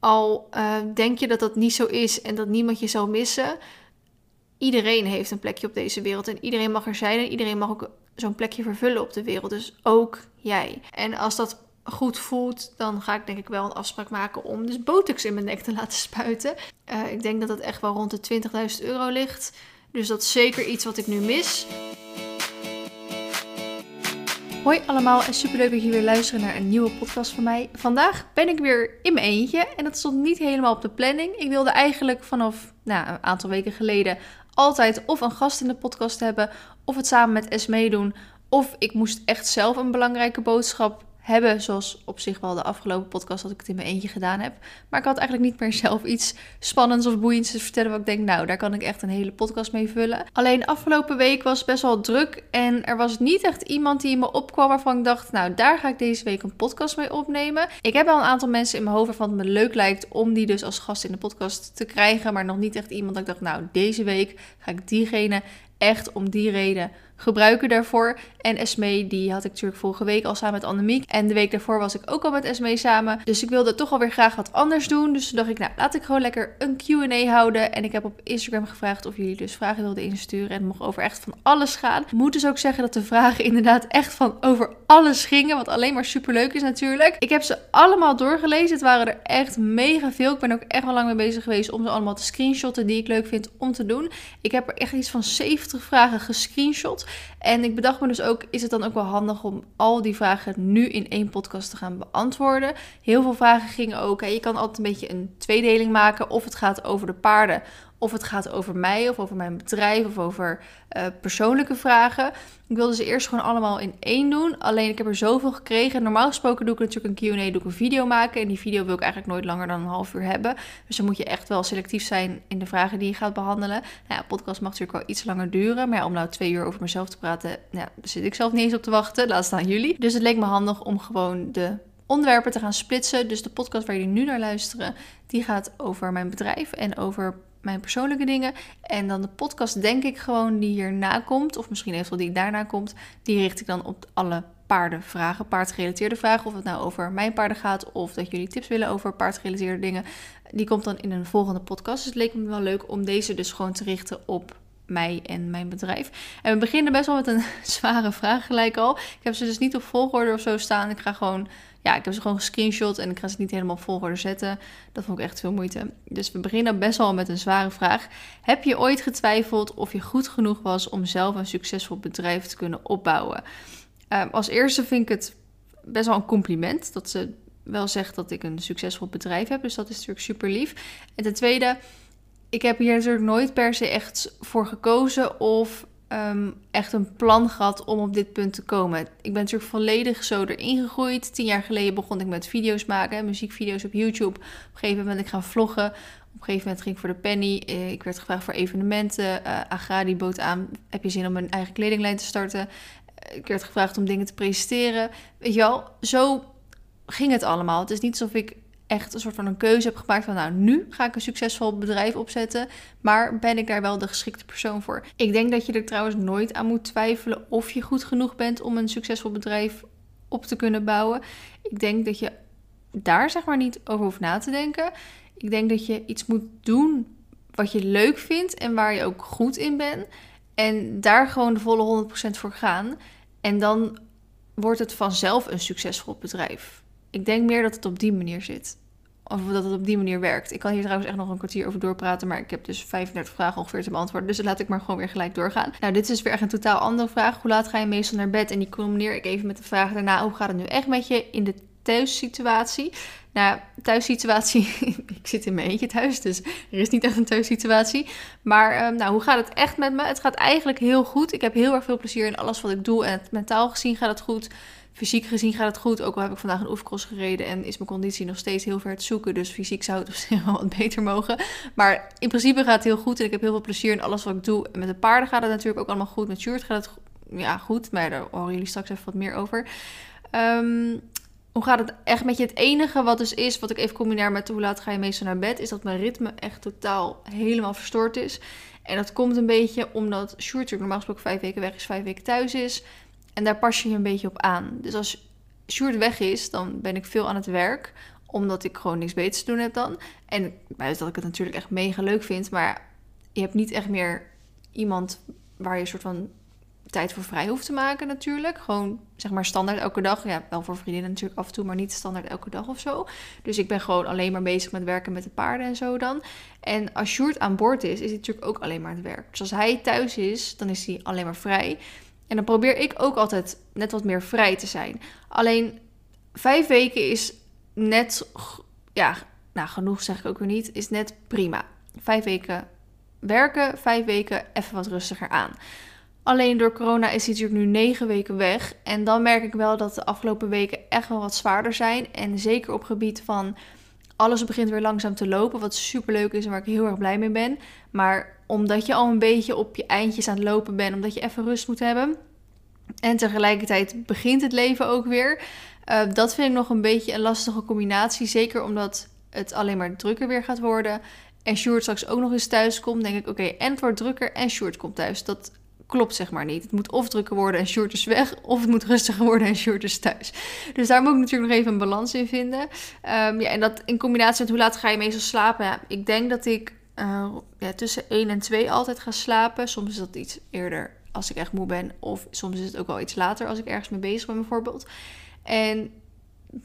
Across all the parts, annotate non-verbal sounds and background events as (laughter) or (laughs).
Al uh, denk je dat dat niet zo is en dat niemand je zou missen, iedereen heeft een plekje op deze wereld en iedereen mag er zijn en iedereen mag ook zo'n plekje vervullen op de wereld. Dus ook jij. En als dat goed voelt, dan ga ik denk ik wel een afspraak maken om dus botox in mijn nek te laten spuiten. Uh, ik denk dat dat echt wel rond de 20.000 euro ligt. Dus dat is zeker iets wat ik nu mis. Hoi allemaal en superleuk dat je weer luistert naar een nieuwe podcast van mij. Vandaag ben ik weer in mijn eentje en dat stond niet helemaal op de planning. Ik wilde eigenlijk vanaf nou, een aantal weken geleden altijd of een gast in de podcast hebben, of het samen met Esme doen, of ik moest echt zelf een belangrijke boodschap hebben. Zoals op zich wel de afgelopen podcast dat ik het in mijn eentje gedaan heb. Maar ik had eigenlijk niet meer zelf iets spannends of boeiends te vertellen. Wat ik denk, nou, daar kan ik echt een hele podcast mee vullen. Alleen afgelopen week was best wel druk. En er was niet echt iemand die me opkwam waarvan ik dacht, nou, daar ga ik deze week een podcast mee opnemen. Ik heb wel een aantal mensen in mijn hoofd waarvan het me leuk lijkt om die dus als gast in de podcast te krijgen. Maar nog niet echt iemand dat ik dacht, nou, deze week ga ik diegene echt om die reden gebruiken daarvoor. En Esme, die had ik natuurlijk vorige week al samen met Annemiek. En de week daarvoor was ik ook al met Esme samen. Dus ik wilde toch alweer graag wat anders doen. Dus toen dacht ik, nou, laat ik gewoon lekker een Q&A houden. En ik heb op Instagram gevraagd of jullie dus vragen wilden insturen. En het mocht over echt van alles gaan. Moet dus ook zeggen dat de vragen inderdaad echt van over alles gingen. Wat alleen maar super leuk is natuurlijk. Ik heb ze allemaal doorgelezen. Het waren er echt mega veel. Ik ben ook echt wel lang mee bezig geweest om ze allemaal te screenshotten die ik leuk vind om te doen. Ik heb er echt iets van 70 vragen gescreenshot. En ik bedacht me dus ook, is het dan ook wel handig om al die vragen nu in één podcast te gaan beantwoorden? Heel veel vragen gingen ook, je kan altijd een beetje een tweedeling maken. Of het gaat over de paarden, of het gaat over mij of over mijn bedrijf of over uh, persoonlijke vragen. Ik wilde ze eerst gewoon allemaal in één doen. Alleen ik heb er zoveel gekregen. Normaal gesproken doe ik natuurlijk een QA, doe ik een video maken. En die video wil ik eigenlijk nooit langer dan een half uur hebben. Dus dan moet je echt wel selectief zijn in de vragen die je gaat behandelen. Nou ja, podcast mag natuurlijk wel iets langer duren. Maar ja, om nou twee uur over mezelf te praten, nou, zit ik zelf niet eens op te wachten. Laat staan jullie. Dus het leek me handig om gewoon de onderwerpen te gaan splitsen. Dus de podcast waar jullie nu naar luisteren, die gaat over mijn bedrijf en over mijn persoonlijke dingen. En dan de podcast, denk ik gewoon, die hierna komt, of misschien eventueel die daarna komt, die richt ik dan op alle paardenvragen, paardgerelateerde vragen. Of het nou over mijn paarden gaat, of dat jullie tips willen over paardgerelateerde dingen. Die komt dan in een volgende podcast. Dus het leek me wel leuk om deze dus gewoon te richten op mij en mijn bedrijf. En we beginnen best wel met een (laughs) zware vraag gelijk al. Ik heb ze dus niet op volgorde of zo staan. Ik ga gewoon ja, ik heb ze gewoon gescreenshot en ik ga ze niet helemaal volgorde zetten. Dat vond ik echt veel moeite. Dus we beginnen best wel met een zware vraag. Heb je ooit getwijfeld of je goed genoeg was om zelf een succesvol bedrijf te kunnen opbouwen? Uh, als eerste vind ik het best wel een compliment dat ze wel zegt dat ik een succesvol bedrijf heb. Dus dat is natuurlijk super lief. En ten tweede, ik heb hier natuurlijk nooit per se echt voor gekozen of um, echt een plan gehad om op dit punt te komen. Ik ben natuurlijk volledig zo erin gegroeid. Tien jaar geleden begon ik met video's maken, muziekvideo's op YouTube. Op een gegeven moment ben ik gaan vloggen. Op een gegeven moment ging ik voor de penny. Eh, ik werd gevraagd voor evenementen. Uh, Agradi bood aan, heb je zin om een eigen kledinglijn te starten? Eh, ik werd gevraagd om dingen te presenteren. Weet je wel, zo ging het allemaal. Het is niet alsof ik echt een soort van een keuze heb gemaakt van nou, nu ga ik een succesvol bedrijf opzetten, maar ben ik daar wel de geschikte persoon voor? Ik denk dat je er trouwens nooit aan moet twijfelen of je goed genoeg bent om een succesvol bedrijf op te kunnen bouwen. Ik denk dat je daar zeg maar niet over hoeft na te denken. Ik denk dat je iets moet doen wat je leuk vindt en waar je ook goed in bent en daar gewoon de volle 100% voor gaan en dan wordt het vanzelf een succesvol bedrijf. Ik denk meer dat het op die manier zit. Of dat het op die manier werkt. Ik kan hier trouwens echt nog een kwartier over doorpraten. Maar ik heb dus 35 vragen ongeveer te beantwoorden. Dus laat ik maar gewoon weer gelijk doorgaan. Nou, dit is weer echt een totaal andere vraag. Hoe laat ga je meestal naar bed? En die combineer ik even met de vraag daarna. Hoe gaat het nu echt met je in de thuissituatie? Nou, thuissituatie. (laughs) ik zit in mijn eentje thuis. Dus er is niet echt een thuissituatie. Maar ehm, nou, hoe gaat het echt met me? Het gaat eigenlijk heel goed. Ik heb heel erg veel plezier in alles wat ik doe. En mentaal gezien gaat het goed. Fysiek gezien gaat het goed. Ook al heb ik vandaag een oefencross gereden en is mijn conditie nog steeds heel ver te zoeken. Dus fysiek zou het op (laughs) zich wel wat beter mogen. Maar in principe gaat het heel goed en ik heb heel veel plezier in alles wat ik doe. En met de paarden gaat het natuurlijk ook allemaal goed. Met Sjoerd gaat het ja, goed, maar daar horen jullie straks even wat meer over. Ehm, hoe gaat het echt met je? Het enige wat dus is, wat ik even combineer met hoe laat ga je meestal naar bed, is dat mijn ritme echt totaal helemaal verstoord is. En dat komt een beetje omdat Sjoerd normaal gesproken vijf weken weg is, vijf weken thuis is. En daar pas je je een beetje op aan. Dus als Sjoerd weg is, dan ben ik veel aan het werk. Omdat ik gewoon niks beters te doen heb dan. En buiten dat ik het natuurlijk echt mega leuk vind. Maar je hebt niet echt meer iemand waar je een soort van tijd voor vrij hoeft te maken natuurlijk. Gewoon zeg maar standaard elke dag. Ja, wel voor vriendinnen natuurlijk af en toe, maar niet standaard elke dag of zo. Dus ik ben gewoon alleen maar bezig met werken met de paarden en zo dan. En als Sjoerd aan boord is, is hij natuurlijk ook alleen maar aan het werk. Dus als hij thuis is, dan is hij alleen maar vrij. En dan probeer ik ook altijd net wat meer vrij te zijn. Alleen vijf weken is net, ja, nou genoeg zeg ik ook weer niet, is net prima. Vijf weken werken, vijf weken even wat rustiger aan. Alleen door corona is hij natuurlijk nu negen weken weg. En dan merk ik wel dat de afgelopen weken echt wel wat zwaarder zijn. En zeker op gebied van alles begint weer langzaam te lopen. Wat super leuk is en waar ik heel erg blij mee ben. Maar omdat je al een beetje op je eindjes aan het lopen bent, omdat je even rust moet hebben. En tegelijkertijd begint het leven ook weer. Uh, dat vind ik nog een beetje een lastige combinatie. Zeker omdat het alleen maar drukker weer gaat worden. En Sjoerd straks ook nog eens thuis komt. Denk ik, oké, en het wordt drukker en Sjoerd komt thuis. Dat klopt zeg maar niet. Het moet of drukker worden en short is weg, of het moet rustiger worden en short is thuis. Dus daar moet ik natuurlijk nog even een balans in vinden. Um, ja, en dat in combinatie met hoe laat ga je meestal slapen. Ja, ik denk dat ik uh, ja, tussen 1 en 2 altijd ga slapen. Soms is dat iets eerder als ik echt moe ben. Of soms is het ook wel iets later als ik ergens mee bezig ben bijvoorbeeld. En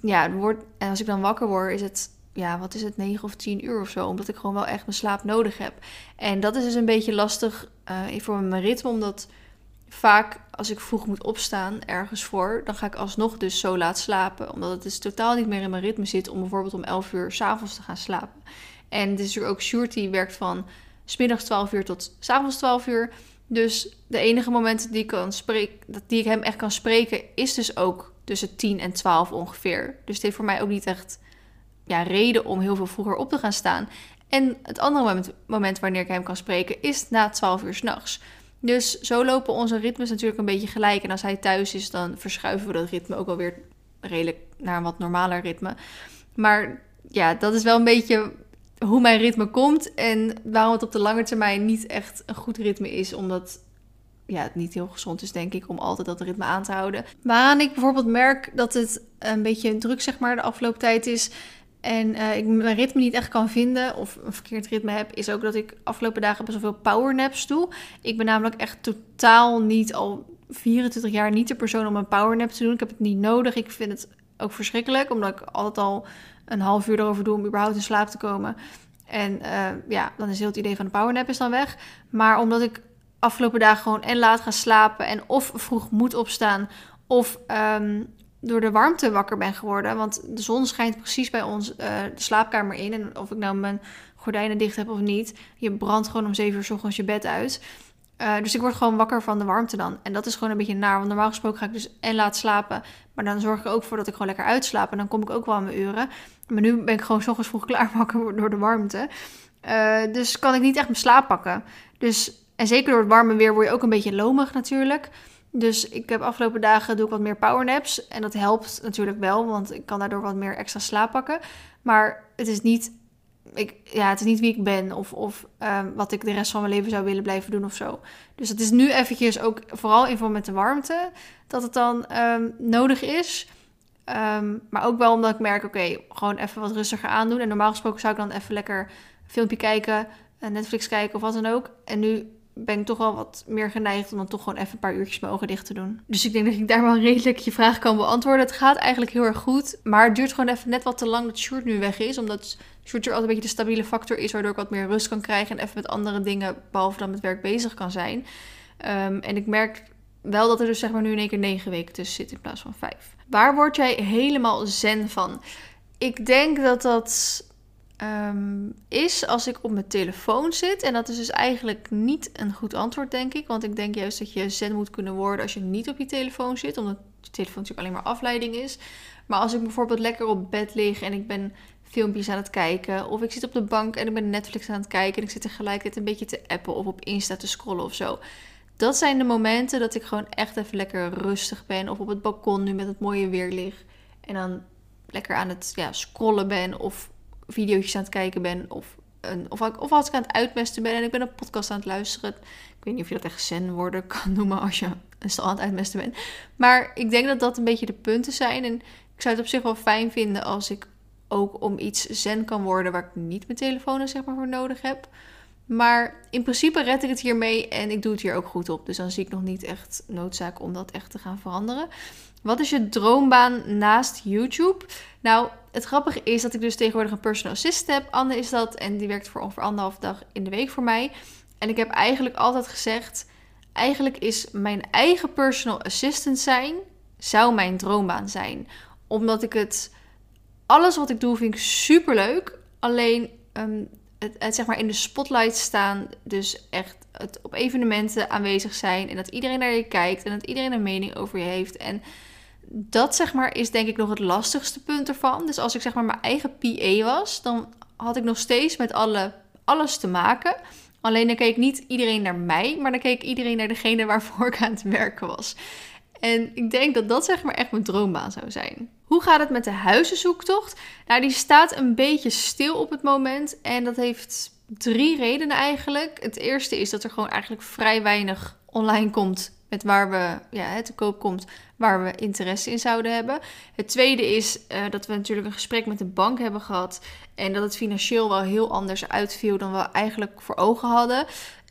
ja, wordt, en als ik dan wakker word, is het ja, wat is het, 9 of 10 uur of zo. Omdat ik gewoon wel echt mijn slaap nodig heb. En dat is dus een beetje lastig uh, voor mijn ritme. Omdat vaak als ik vroeg moet opstaan ergens voor, dan ga ik alsnog dus zo laat slapen. Omdat het dus totaal niet meer in mijn ritme zit om bijvoorbeeld om 11 uur s'avonds te gaan slapen. En natuurlijk ook Sjoerd die werkt van smiddags 12 uur tot s avonds 12 uur. Dus de enige momenten die ik, die ik hem echt kan spreken, is dus ook tussen 10 en 12 ongeveer. Dus het heeft voor mij ook niet echt ja, reden om heel veel vroeger op te gaan staan. En het andere moment, moment wanneer ik hem kan spreken is na 12 uur s'nachts. Dus zo lopen onze ritmes natuurlijk een beetje gelijk. En als hij thuis is, dan verschuiven we dat ritme ook alweer redelijk naar een wat normaler ritme. Maar ja, dat is wel een beetje hoe mijn ritme komt. En waarom het op de lange termijn niet echt een goed ritme is. Omdat ja, het niet heel gezond is, denk ik, om altijd dat ritme aan te houden. Waaraan ik bijvoorbeeld merk dat het een beetje druk, zeg maar, de afgelopen tijd is. En uh, ik mijn ritme niet echt kan vinden of een verkeerd ritme heb, is ook dat ik afgelopen dagen best wel veel powernaps doe. Ik ben namelijk echt totaal niet al 24 jaar niet de persoon om een powernap te doen. Ik heb het niet nodig. Ik vind het ook verschrikkelijk, omdat ik altijd al een half uur erover doe om überhaupt in slaap te komen. En uh, ja, dan is heel het idee van de powernap is dan weg. Maar omdat ik afgelopen dagen gewoon en laat ga slapen en of vroeg moet opstaan of um, door de warmte wakker ben geworden. Want de zon schijnt precies bij ons uh, de slaapkamer in. En of ik nou mijn gordijnen dicht heb of niet, je brandt gewoon om 7 uur s ochtends je bed uit. Uh, dus ik word gewoon wakker van de warmte dan. En dat is gewoon een beetje naar. Want normaal gesproken ga ik dus en laat slapen. Maar dan zorg ik ook voor dat ik gewoon lekker uitslaap. En dan kom ik ook wel aan mijn uren. Maar nu ben ik gewoon s vroeg (laughs) klaar wakker door de warmte. Uh, dus kan ik niet echt mijn slaap pakken. Dus, en zeker door het warme weer word je ook een beetje lomig natuurlijk. Dus ik heb afgelopen dagen doe ik wat meer powernaps. En dat helpt natuurlijk wel, want ik kan daardoor wat meer extra slaap pakken. Maar het is niet, ik, ja, het is niet wie ik ben of, of um, wat ik de rest van mijn leven zou willen blijven doen of zo. Dus het is nu eventjes ook, vooral in verband met de warmte, dat het dan um, nodig is. Um, maar ook wel omdat ik merk, oké, gewoon even wat rustiger aandoen. En normaal gesproken zou ik dan even lekker een filmpje kijken, Netflix kijken of wat dan ook. En nu ben ik toch wel wat meer geneigd om dan toch gewoon even een paar uurtjes mijn ogen dicht te doen. Dus ik denk dat ik daar wel redelijk je vraag kan beantwoorden. Het gaat eigenlijk heel erg goed, maar het duurt gewoon even net wat te lang dat Short nu weg is. Omdat Short er altijd een beetje de stabiele factor is, waardoor ik wat meer rust kan krijgen en even met andere dingen, behalve dan met werk, bezig kan zijn. Um, en ik merk wel dat er dus zeg maar nu in één keer negen weken tussen zit in plaats van vijf. Waar word jij helemaal zen van? Ik denk dat dat um, is als ik op mijn telefoon zit. En dat is dus eigenlijk niet een goed antwoord, denk ik. Want ik denk juist dat je zen moet kunnen worden als je niet op je telefoon zit. Omdat je telefoon natuurlijk alleen maar afleiding is. Maar als ik bijvoorbeeld lekker op bed lig en ik ben filmpjes aan het kijken. Of ik zit op de bank en ik ben Netflix aan het kijken. En ik zit tegelijkertijd een beetje te appen of op Insta te scrollen of zo. Dat zijn de momenten dat ik gewoon echt even lekker rustig ben. Of op het balkon nu met het mooie weer lig. En dan lekker aan het ja, scrollen ben. Of video's aan het kijken ben. Of, een, of, of als ik aan het uitmesten ben en ik ben een podcast aan het luisteren. Ik weet niet of je dat echt zen worden kan noemen als je een stal aan het uitmesten bent. Maar ik denk dat dat een beetje de punten zijn. En ik zou het op zich wel fijn vinden als ik ook om iets zen kan worden waar ik niet mijn telefoon zeg maar voor nodig heb. Maar in principe red ik het hiermee en ik doe het hier ook goed op. Dus dan zie ik nog niet echt noodzaak om dat echt te gaan veranderen. Wat is je droombaan naast YouTube? Nou, het grappige is dat ik dus tegenwoordig een personal assistant heb. Anne is dat en die werkt voor ongeveer anderhalf dag in de week voor mij. En ik heb eigenlijk altijd gezegd, eigenlijk is mijn eigen personal assistant zijn, zou mijn droombaan zijn. Omdat ik het, alles wat ik doe vind ik super leuk. Alleen um, het, het, zeg maar in de spotlight staan, dus echt het op evenementen aanwezig zijn en dat iedereen naar je kijkt en dat iedereen een mening over je heeft. En dat zeg maar is denk ik nog het lastigste punt ervan. Dus als ik zeg maar mijn eigen PA was, dan had ik nog steeds met alle, alles te maken. Alleen dan keek niet iedereen naar mij, maar dan keek iedereen naar degene waarvoor ik aan het werken was. En ik denk dat dat zeg maar echt mijn droombaan zou zijn. Hoe gaat het met de huizenzoektocht? Nou, die staat een beetje stil op het moment. En dat heeft drie redenen eigenlijk. Het eerste is dat er gewoon eigenlijk vrij weinig online komt met waar we, ja, te koop komt, waar we interesse in zouden hebben. Het tweede is uh, dat we natuurlijk een gesprek met de bank hebben gehad en dat het financieel wel heel anders uitviel dan we eigenlijk voor ogen hadden.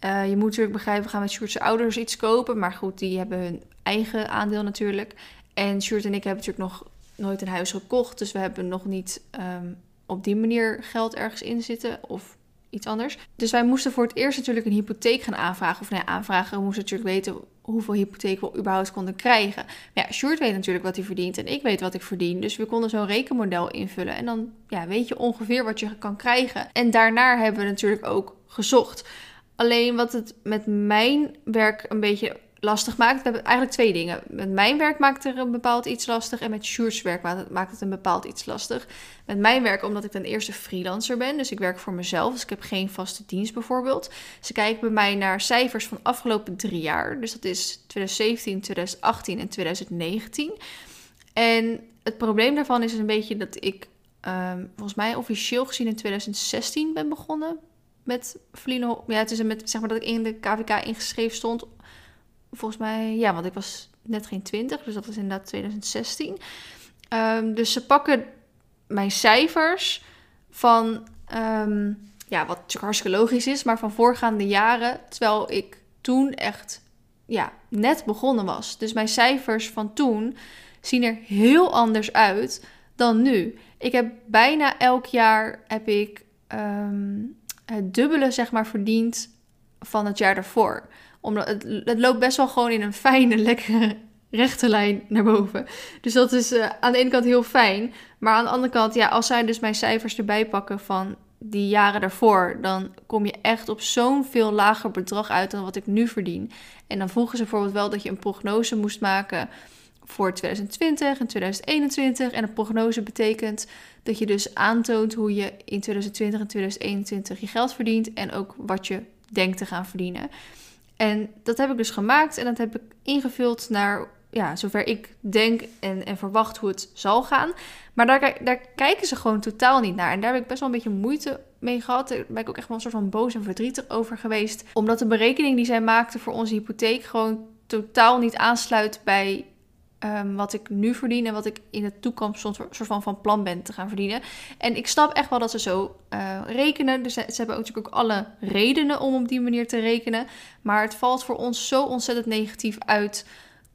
Uh, je moet natuurlijk begrijpen, we gaan met Sjoerd's ouders iets kopen, maar goed, die hebben hun eigen aandeel natuurlijk. En Sjoerd en ik hebben natuurlijk nog nooit een huis gekocht, dus we hebben nog niet um, op die manier geld ergens in zitten of iets anders. Dus wij moesten voor het eerst natuurlijk een hypotheek gaan aanvragen. Of nee, nou aanvragen, we moesten natuurlijk weten hoeveel hypotheek we überhaupt konden krijgen. Maar ja, Sjoerd weet natuurlijk wat hij verdient en ik weet wat ik verdien. Dus we konden zo'n rekenmodel invullen en dan ja, weet je ongeveer wat je kan krijgen. En daarna hebben we natuurlijk ook gezocht. Alleen wat het met mijn werk een beetje lastig maakt. We hebben eigenlijk twee dingen. Met mijn werk maakt er een bepaald iets lastig. En met Sjoerd's werk maakt het een bepaald iets lastig. Met mijn werk, omdat ik ten eerste freelancer ben. Dus ik werk voor mezelf. Dus ik heb geen vaste dienst bijvoorbeeld. Ze kijken bij mij naar cijfers van afgelopen drie jaar. Dus dat is 2017, 2018 en 2019. En het probleem daarvan is een beetje dat ik um, volgens mij officieel gezien in 2016 ben begonnen met Verlino. Ja, het is met zeg maar dat ik in de KVK ingeschreven stond volgens mij, ja, want ik was net geen 20, dus dat was inderdaad 2016. Ehm, dus ze pakken mijn cijfers van, um, ja, wat hartstikke logisch is, maar van voorgaande jaren, terwijl ik toen echt, ja, net begonnen was. Dus mijn cijfers van toen zien er heel anders uit dan nu. Ik heb bijna elk jaar heb ik um, het dubbele, zeg maar, verdiend van het jaar daarvoor omdat het, loopt best wel gewoon in een fijne, lekkere rechte lijn naar boven. Dus dat is uh, aan de ene kant heel fijn. Maar aan de andere kant, ja, als zij dus mijn cijfers erbij pakken van die jaren daarvoor, dan kom je echt op zo'n veel lager bedrag uit dan wat ik nu verdien. En dan vroegen ze bijvoorbeeld wel dat je een prognose moest maken voor 2020 en 2021. En een prognose betekent dat je dus aantoont hoe je in 2020 en 2021 je geld verdient en ook wat je denkt te gaan verdienen. En dat heb ik dus gemaakt en dat heb ik ingevuld naar ja, zover ik denk en, en verwacht hoe het zal gaan. Maar daar, daar kijken ze gewoon totaal niet naar. En daar heb ik best wel een beetje moeite mee gehad. Daar ben ik ook echt wel een soort van boos en verdrietig over geweest. Omdat de berekening die zij maakte voor onze hypotheek gewoon totaal niet aansluit bij Ehm, wat ik nu verdien en wat ik in de toekomst soort van van plan ben te gaan verdienen. En ik snap echt wel dat ze zo uh, rekenen. Dus ze, hebben ook natuurlijk ook alle redenen om op die manier te rekenen. Maar het valt voor ons zo ontzettend negatief uit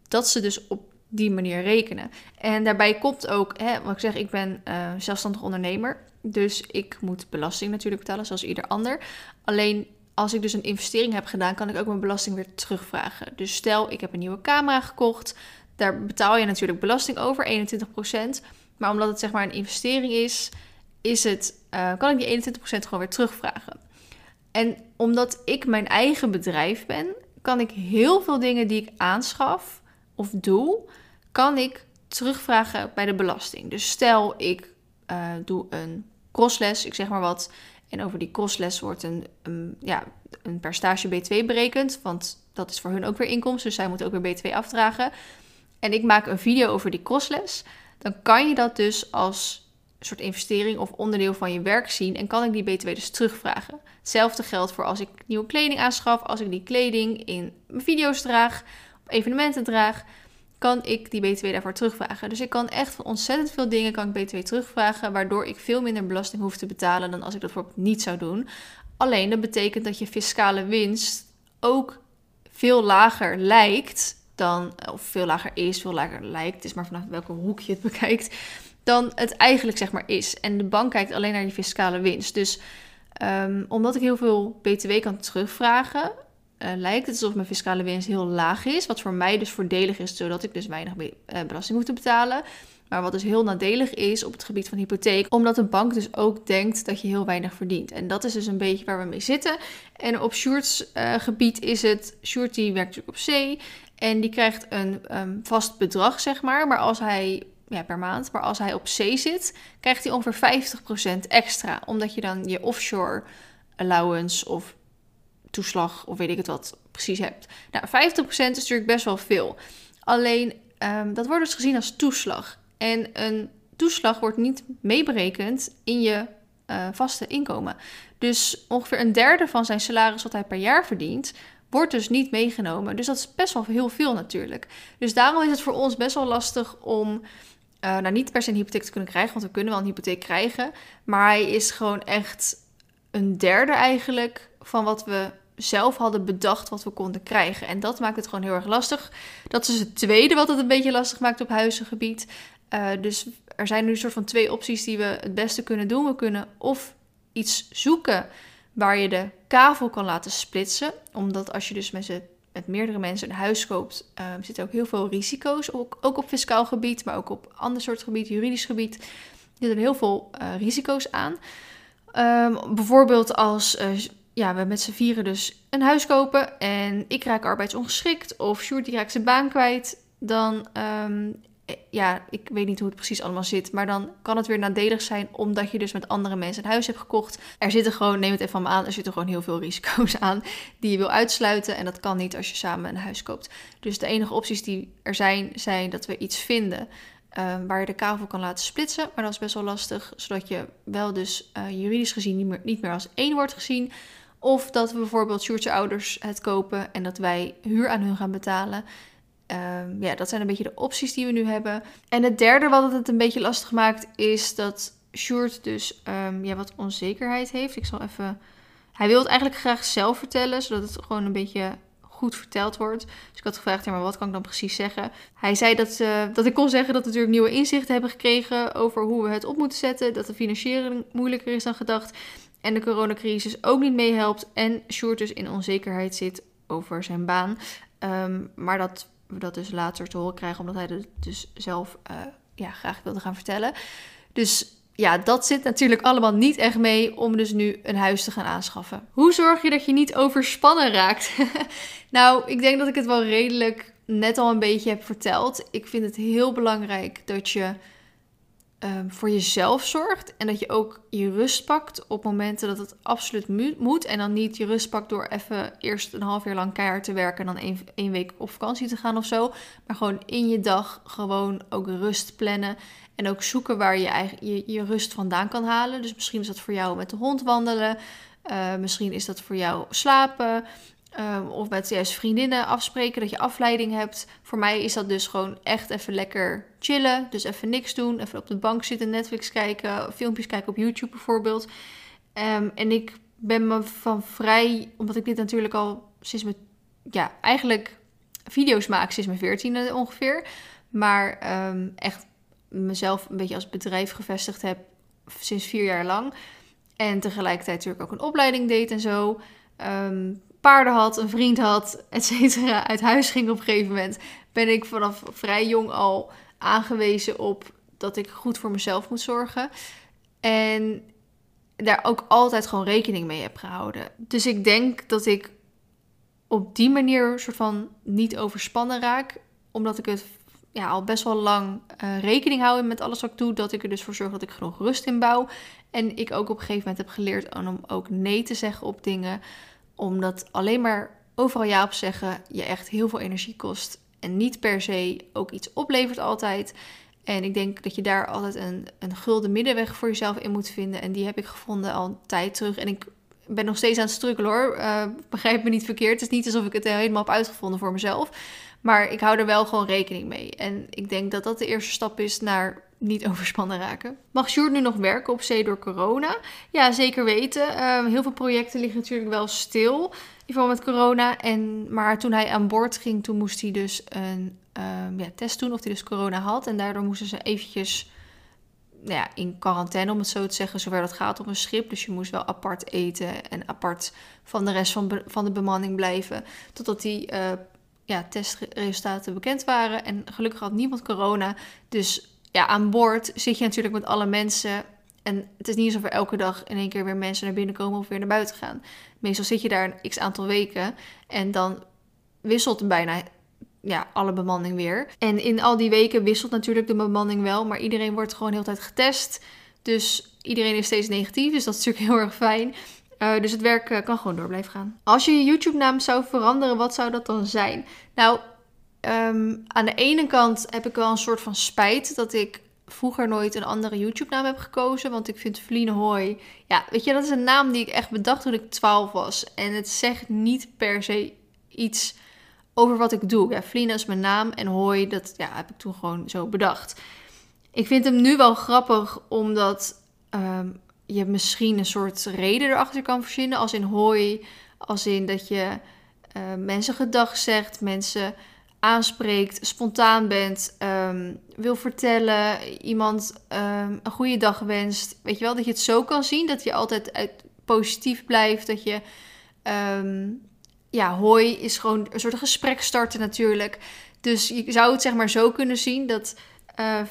dat ze dus op die manier rekenen. En daarbij komt ook, hè, wat ik zeg, ik ben uh, zelfstandig ondernemer. Dus ik moet belasting natuurlijk betalen, zoals ieder ander. Alleen als ik dus een investering heb gedaan, kan ik ook mijn belasting weer terugvragen. Dus stel, ik heb een nieuwe camera gekocht. Daar betaal je natuurlijk belasting over, 21%. Maar omdat het zeg maar een investering is, is het, uh, kan ik die 21% gewoon weer terugvragen. En omdat ik mijn eigen bedrijf ben, kan ik heel veel dingen die ik aanschaf of doe, kan ik terugvragen bij de belasting. Dus stel ik uh, doe een crossles, ik zeg maar wat, en over die crossles wordt een, een, ja, een percentage B2 berekend, want dat is voor hun ook weer inkomsten, dus zij moeten ook weer B2 afdragen en ik maak een video over die crossles, dan kan je dat dus als soort investering of onderdeel van je werk zien en kan ik die BTW dus terugvragen. Hetzelfde geldt voor als ik nieuwe kleding aanschaf, als ik die kleding in mijn video's draag, op evenementen draag, kan ik die BTW daarvoor terugvragen. Dus ik kan echt van ontzettend veel dingen kan ik BTW terugvragen, waardoor ik veel minder belasting hoef te betalen dan als ik dat bijvoorbeeld niet zou doen. Alleen dat betekent dat je fiscale winst ook veel lager lijkt dan, of veel lager is, veel lager lijkt, het is maar vanaf welke hoek je het (laughs) bekijkt, dan het eigenlijk zeg maar is. En de bank kijkt alleen naar die fiscale winst. Dus um, omdat ik heel veel BTW kan terugvragen, uh, lijkt het alsof mijn fiscale winst heel laag is. Wat voor mij dus voordelig is, zodat ik dus weinig uh, belasting hoef te betalen. Maar wat dus heel nadelig is op het gebied van hypotheek, omdat de bank dus ook denkt dat je heel weinig verdient. En dat is dus een beetje waar we mee zitten. En op uh, gebied is het, Sjoerd die werkt natuurlijk op zee en die krijgt een um, vast bedrag, zeg maar. Maar als hij ja, per maand. Maar als hij op zee zit, krijgt hij ongeveer 50% extra. Omdat je dan je offshore allowance of toeslag of weet ik het wat precies hebt. Nou, 50% is natuurlijk best wel veel. Alleen um, dat wordt dus gezien als toeslag. En een toeslag wordt niet meeberekend in je uh, vaste inkomen. Dus ongeveer een derde van zijn salaris wat hij per jaar verdient, wordt dus niet meegenomen. Dus dat is best wel heel veel natuurlijk. Dus daarom is het voor ons best wel lastig om uh, nou niet per se een hypotheek te kunnen krijgen, want we kunnen wel een hypotheek krijgen. Maar hij is gewoon echt een derde eigenlijk van wat we zelf hadden bedacht wat we konden krijgen. En dat maakt het gewoon heel erg lastig. Dat is het tweede wat het een beetje lastig maakt op huizengebied. Uh, dus er zijn nu een soort van twee opties die we het beste kunnen doen. We kunnen of iets zoeken waar je de kavel kan laten splitsen. Omdat als je dus met, met meerdere mensen een huis koopt, uh, zitten ook heel veel risico's. Ook, ook op fiscaal gebied, maar ook op ander soort gebied, juridisch gebied. Er zitten heel veel uh, risico's aan. Um, bijvoorbeeld als uh, ja, we met z'n vieren dus een huis kopen en ik raak arbeidsongeschikt of Sjoerd die raakt zijn baan kwijt, dan, um, ja, ik weet niet hoe het precies allemaal zit, maar dan kan het weer nadelig zijn omdat je dus met andere mensen een huis hebt gekocht. Er zitten gewoon, neem het even van me aan, er zitten gewoon heel veel risico's (laughs) aan die je wil uitsluiten en dat kan niet als je samen een huis koopt. Dus de enige opties die er zijn, zijn dat we iets vinden Um, waar je de kavel kan laten splitsen. Maar dat is best wel lastig, zodat je wel dus uh, juridisch gezien niet meer, niet meer als één wordt gezien. Of dat we bijvoorbeeld Sjoerdse ouders het kopen en dat wij huur aan hun gaan betalen. Um, ja, dat zijn een beetje de opties die we nu hebben. En het derde wat het een beetje lastig maakt, is dat Sjoerd dus um, ja, wat onzekerheid heeft. Ik zal even... Hij wil het eigenlijk graag zelf vertellen, zodat het gewoon een beetje goed verteld wordt. Dus ik had gevraagd, ja, maar wat kan ik dan precies zeggen? Hij zei dat, uh, dat ik kon zeggen dat we natuurlijk nieuwe inzichten hebben gekregen over hoe we het op moeten zetten. Dat de financiering moeilijker is dan gedacht en de coronacrisis ook niet meehelpt en Sjoerd dus in onzekerheid zit over zijn baan. Um, maar dat we dat dus later te horen krijgen, omdat hij het dus zelf uh, ja, graag wilde gaan vertellen. Dus ja, dat zit natuurlijk allemaal niet echt mee om dus nu een huis te gaan aanschaffen. Hoe zorg je dat je niet overspannen raakt? (laughs) nou, ik denk dat ik het wel redelijk net al een beetje heb verteld. Ik vind het heel belangrijk dat je um, voor jezelf zorgt. En dat je ook je rust pakt op momenten dat het absoluut moet. En dan niet je rust pakt door even eerst een half jaar lang keihard te werken. En dan één, week op vakantie te gaan of zo. Maar gewoon in je dag gewoon ook rust plannen. En ook zoeken waar je, eigen, je, je rust vandaan kan halen. Dus misschien is dat voor jou met de hond wandelen. Uh, misschien is dat voor jou slapen. Um, of met juist vriendinnen afspreken, dat je afleiding hebt. Voor mij is dat dus gewoon echt even lekker chillen. Dus even niks doen, even op de bank zitten, Netflix kijken, filmpjes kijken op YouTube bijvoorbeeld. Um, en ik ben me van vrij, omdat ik dit natuurlijk al sinds mijn, ja, eigenlijk video's maak sinds mijn veertiende ongeveer. Maar um, echt mezelf een beetje als bedrijf gevestigd heb sinds vier jaar lang. En tegelijkertijd natuurlijk ook een opleiding deed en zo. Paarden had, een vriend had, et cetera, uit huis ging op een gegeven moment, ben ik vanaf vrij jong al aangewezen op dat ik goed voor mezelf moet zorgen. En daar ook altijd gewoon rekening mee heb gehouden. Dus ik denk dat ik op die manier soort van niet overspannen raak, omdat ik het ja, al best wel lang uh, rekening hou met alles wat ik doe. Dat ik er dus voor zorg dat ik genoeg rust in bouw. En ik ook op een gegeven moment heb geleerd om ook nee te zeggen op dingen omdat alleen maar overal ja op zeggen je echt heel veel energie kost. En niet per se ook iets oplevert altijd. En ik denk dat je daar altijd een, een gulden middenweg voor jezelf in moet vinden. En die heb ik gevonden al een tijd terug. En ik ben nog steeds aan het struggelen hoor. Uh, begrijp me niet verkeerd. Het is niet alsof ik het helemaal heb uitgevonden voor mezelf. Maar ik hou er wel gewoon rekening mee. En ik denk dat dat de eerste stap is naar niet overspannen raken. Mag Sjoerd nu nog werken op zee door corona? Ja, zeker weten. Ehm, heel veel projecten liggen natuurlijk wel stil. In geval met corona. En, maar toen hij aan boord ging, toen moest hij dus een um, ja, test doen of hij dus corona had. En daardoor moesten ze eventjes nou ja, in quarantaine, om het zo te zeggen, zover dat gaat op een schip. Dus je moest wel apart eten en apart van de rest van, van de bemanning blijven. Totdat die uh, ja, testresultaten bekend waren. En gelukkig had niemand corona. Dus ja, aan boord zit je natuurlijk met alle mensen. En het is niet alsof er elke dag in één keer weer mensen naar binnen komen of weer naar buiten gaan. Meestal zit je daar een x aantal weken en dan wisselt bijna ja, alle bemanning weer. En in al die weken wisselt natuurlijk de bemanning wel, maar iedereen wordt gewoon heel tijd getest. Dus iedereen is steeds negatief, dus dat is natuurlijk (laughs) heel erg fijn. Uh, dus het werk uh, kan gewoon door blijven gaan. Als je je YouTube-naam zou veranderen, wat zou dat dan zijn? Nou, um, aan de ene kant heb ik wel een soort van spijt dat ik vroeger nooit een andere YouTube-naam heb gekozen. Want ik vind Vliene Hooi. Ja, weet je, dat is een naam die ik echt bedacht toen ik 12 was. En het zegt niet per se iets over wat ik doe. Ja, Vliene is mijn naam en Hooi, dat ja, heb ik toen gewoon zo bedacht. Ik vind hem nu wel grappig, omdat um, je misschien een soort reden erachter kan verzinnen. Als in Hooi, als in dat je uh, mensen gedag zegt, mensen aanspreekt, spontaan bent, ehm, wil vertellen, iemand um, een goede dag wenst. Weet je wel, dat je het zo kan zien, dat je altijd uit positief blijft, dat je ja, hoi is gewoon een soort gesprek starten natuurlijk. Dus je zou het zeg maar zo kunnen zien dat uh,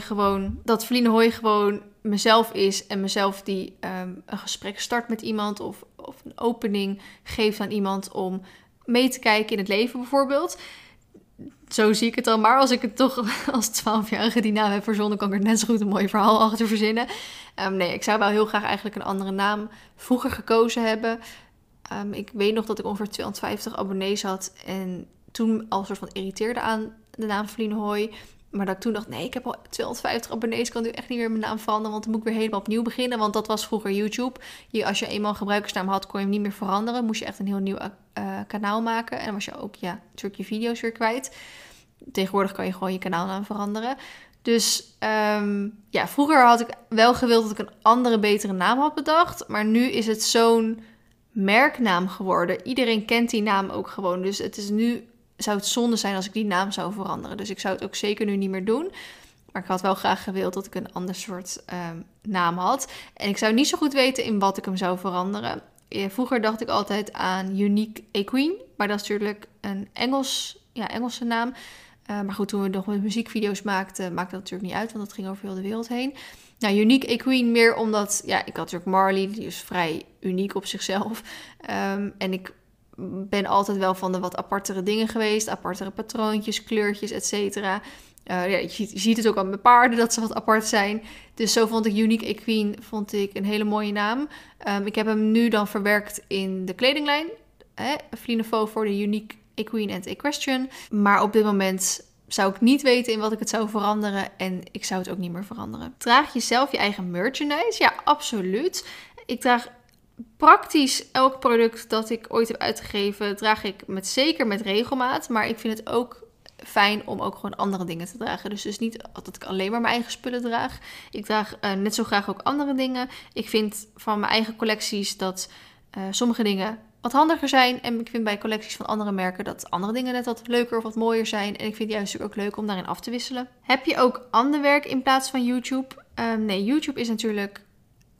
gewoon, dat Vliene Hoi gewoon mezelf is en mezelf die ehm, een gesprek start met iemand of, of een opening geeft aan iemand om mee te kijken in het leven bijvoorbeeld. Zo zie ik het dan. Maar als ik het toch (laughs) als 12-jarige die naam heb verzonnen, kan ik er net zo goed een mooi verhaal achter verzinnen. Um, nee, ik zou wel heel graag eigenlijk een andere naam vroeger gekozen hebben. Um, ik weet nog dat ik ongeveer 250 abonnees had. En toen al soort van irriteerde aan de naam Hoy. Maar dat ik toen dacht, nee, ik heb al 250 abonnees. Kan nu echt niet meer mijn naam veranderen. Want dan moet ik weer helemaal opnieuw beginnen. Want dat was vroeger YouTube. Je, als je eenmaal een gebruikersnaam had, kon je hem niet meer veranderen. Moest je echt een heel nieuw uh, kanaal maken. En dan was je ook, ja, natuurlijk video's weer kwijt. Tegenwoordig kan je gewoon je kanaalnaam veranderen. Dus um, ja, vroeger had ik wel gewild dat ik een andere, betere naam had bedacht. Maar nu is het zo'n merknaam geworden. Iedereen kent die naam ook gewoon. Dus het is nu, zou het zonde zijn als ik die naam zou veranderen. Dus ik zou het ook zeker nu niet meer doen. Maar ik had wel graag gewild dat ik een ander soort um, naam had. En ik zou niet zo goed weten in wat ik hem zou veranderen. Vroeger dacht ik altijd aan Unique Equine. Maar dat is natuurlijk een Engels, ja, Engelse naam. Uh, maar goed, toen we nog met muziekvideo's maakten, maakte dat natuurlijk niet uit. Want dat ging over heel de wereld heen. Nou, Unique Equine meer omdat, ja, ik had natuurlijk Marley, die is vrij uniek op zichzelf. Um, en ik ben altijd wel van de wat apartere dingen geweest. Apartere patroontjes, kleurtjes, et cetera. Uh, ja, je ziet het ook aan mijn paarden dat ze wat apart zijn. Dus zo vond ik Unique Equine vond ik een hele mooie naam. Um, ik heb hem nu dan verwerkt in de kledinglijn. Flinefo voor de Unique Equine en Equestrian. Maar op dit moment zou ik niet weten in wat ik het zou veranderen en ik zou het ook niet meer veranderen. Draag je zelf je eigen merchandise? Ja, absoluut. Ik draag praktisch elk product dat ik ooit heb uitgegeven, draag ik met zeker met regelmaat. Maar ik vind het ook fijn om ook gewoon andere dingen te dragen. Dus dus niet dat ik alleen maar mijn eigen spullen draag. Ik draag uh, net zo graag ook andere dingen. Ik vind van mijn eigen collecties dat uh, sommige dingen wat handiger zijn. En ik vind bij collecties van andere merken dat andere dingen net wat leuker of wat mooier zijn. En ik vind het juist ook leuk om daarin af te wisselen. Heb je ook ander werk in plaats van YouTube? Um, nee, YouTube is natuurlijk.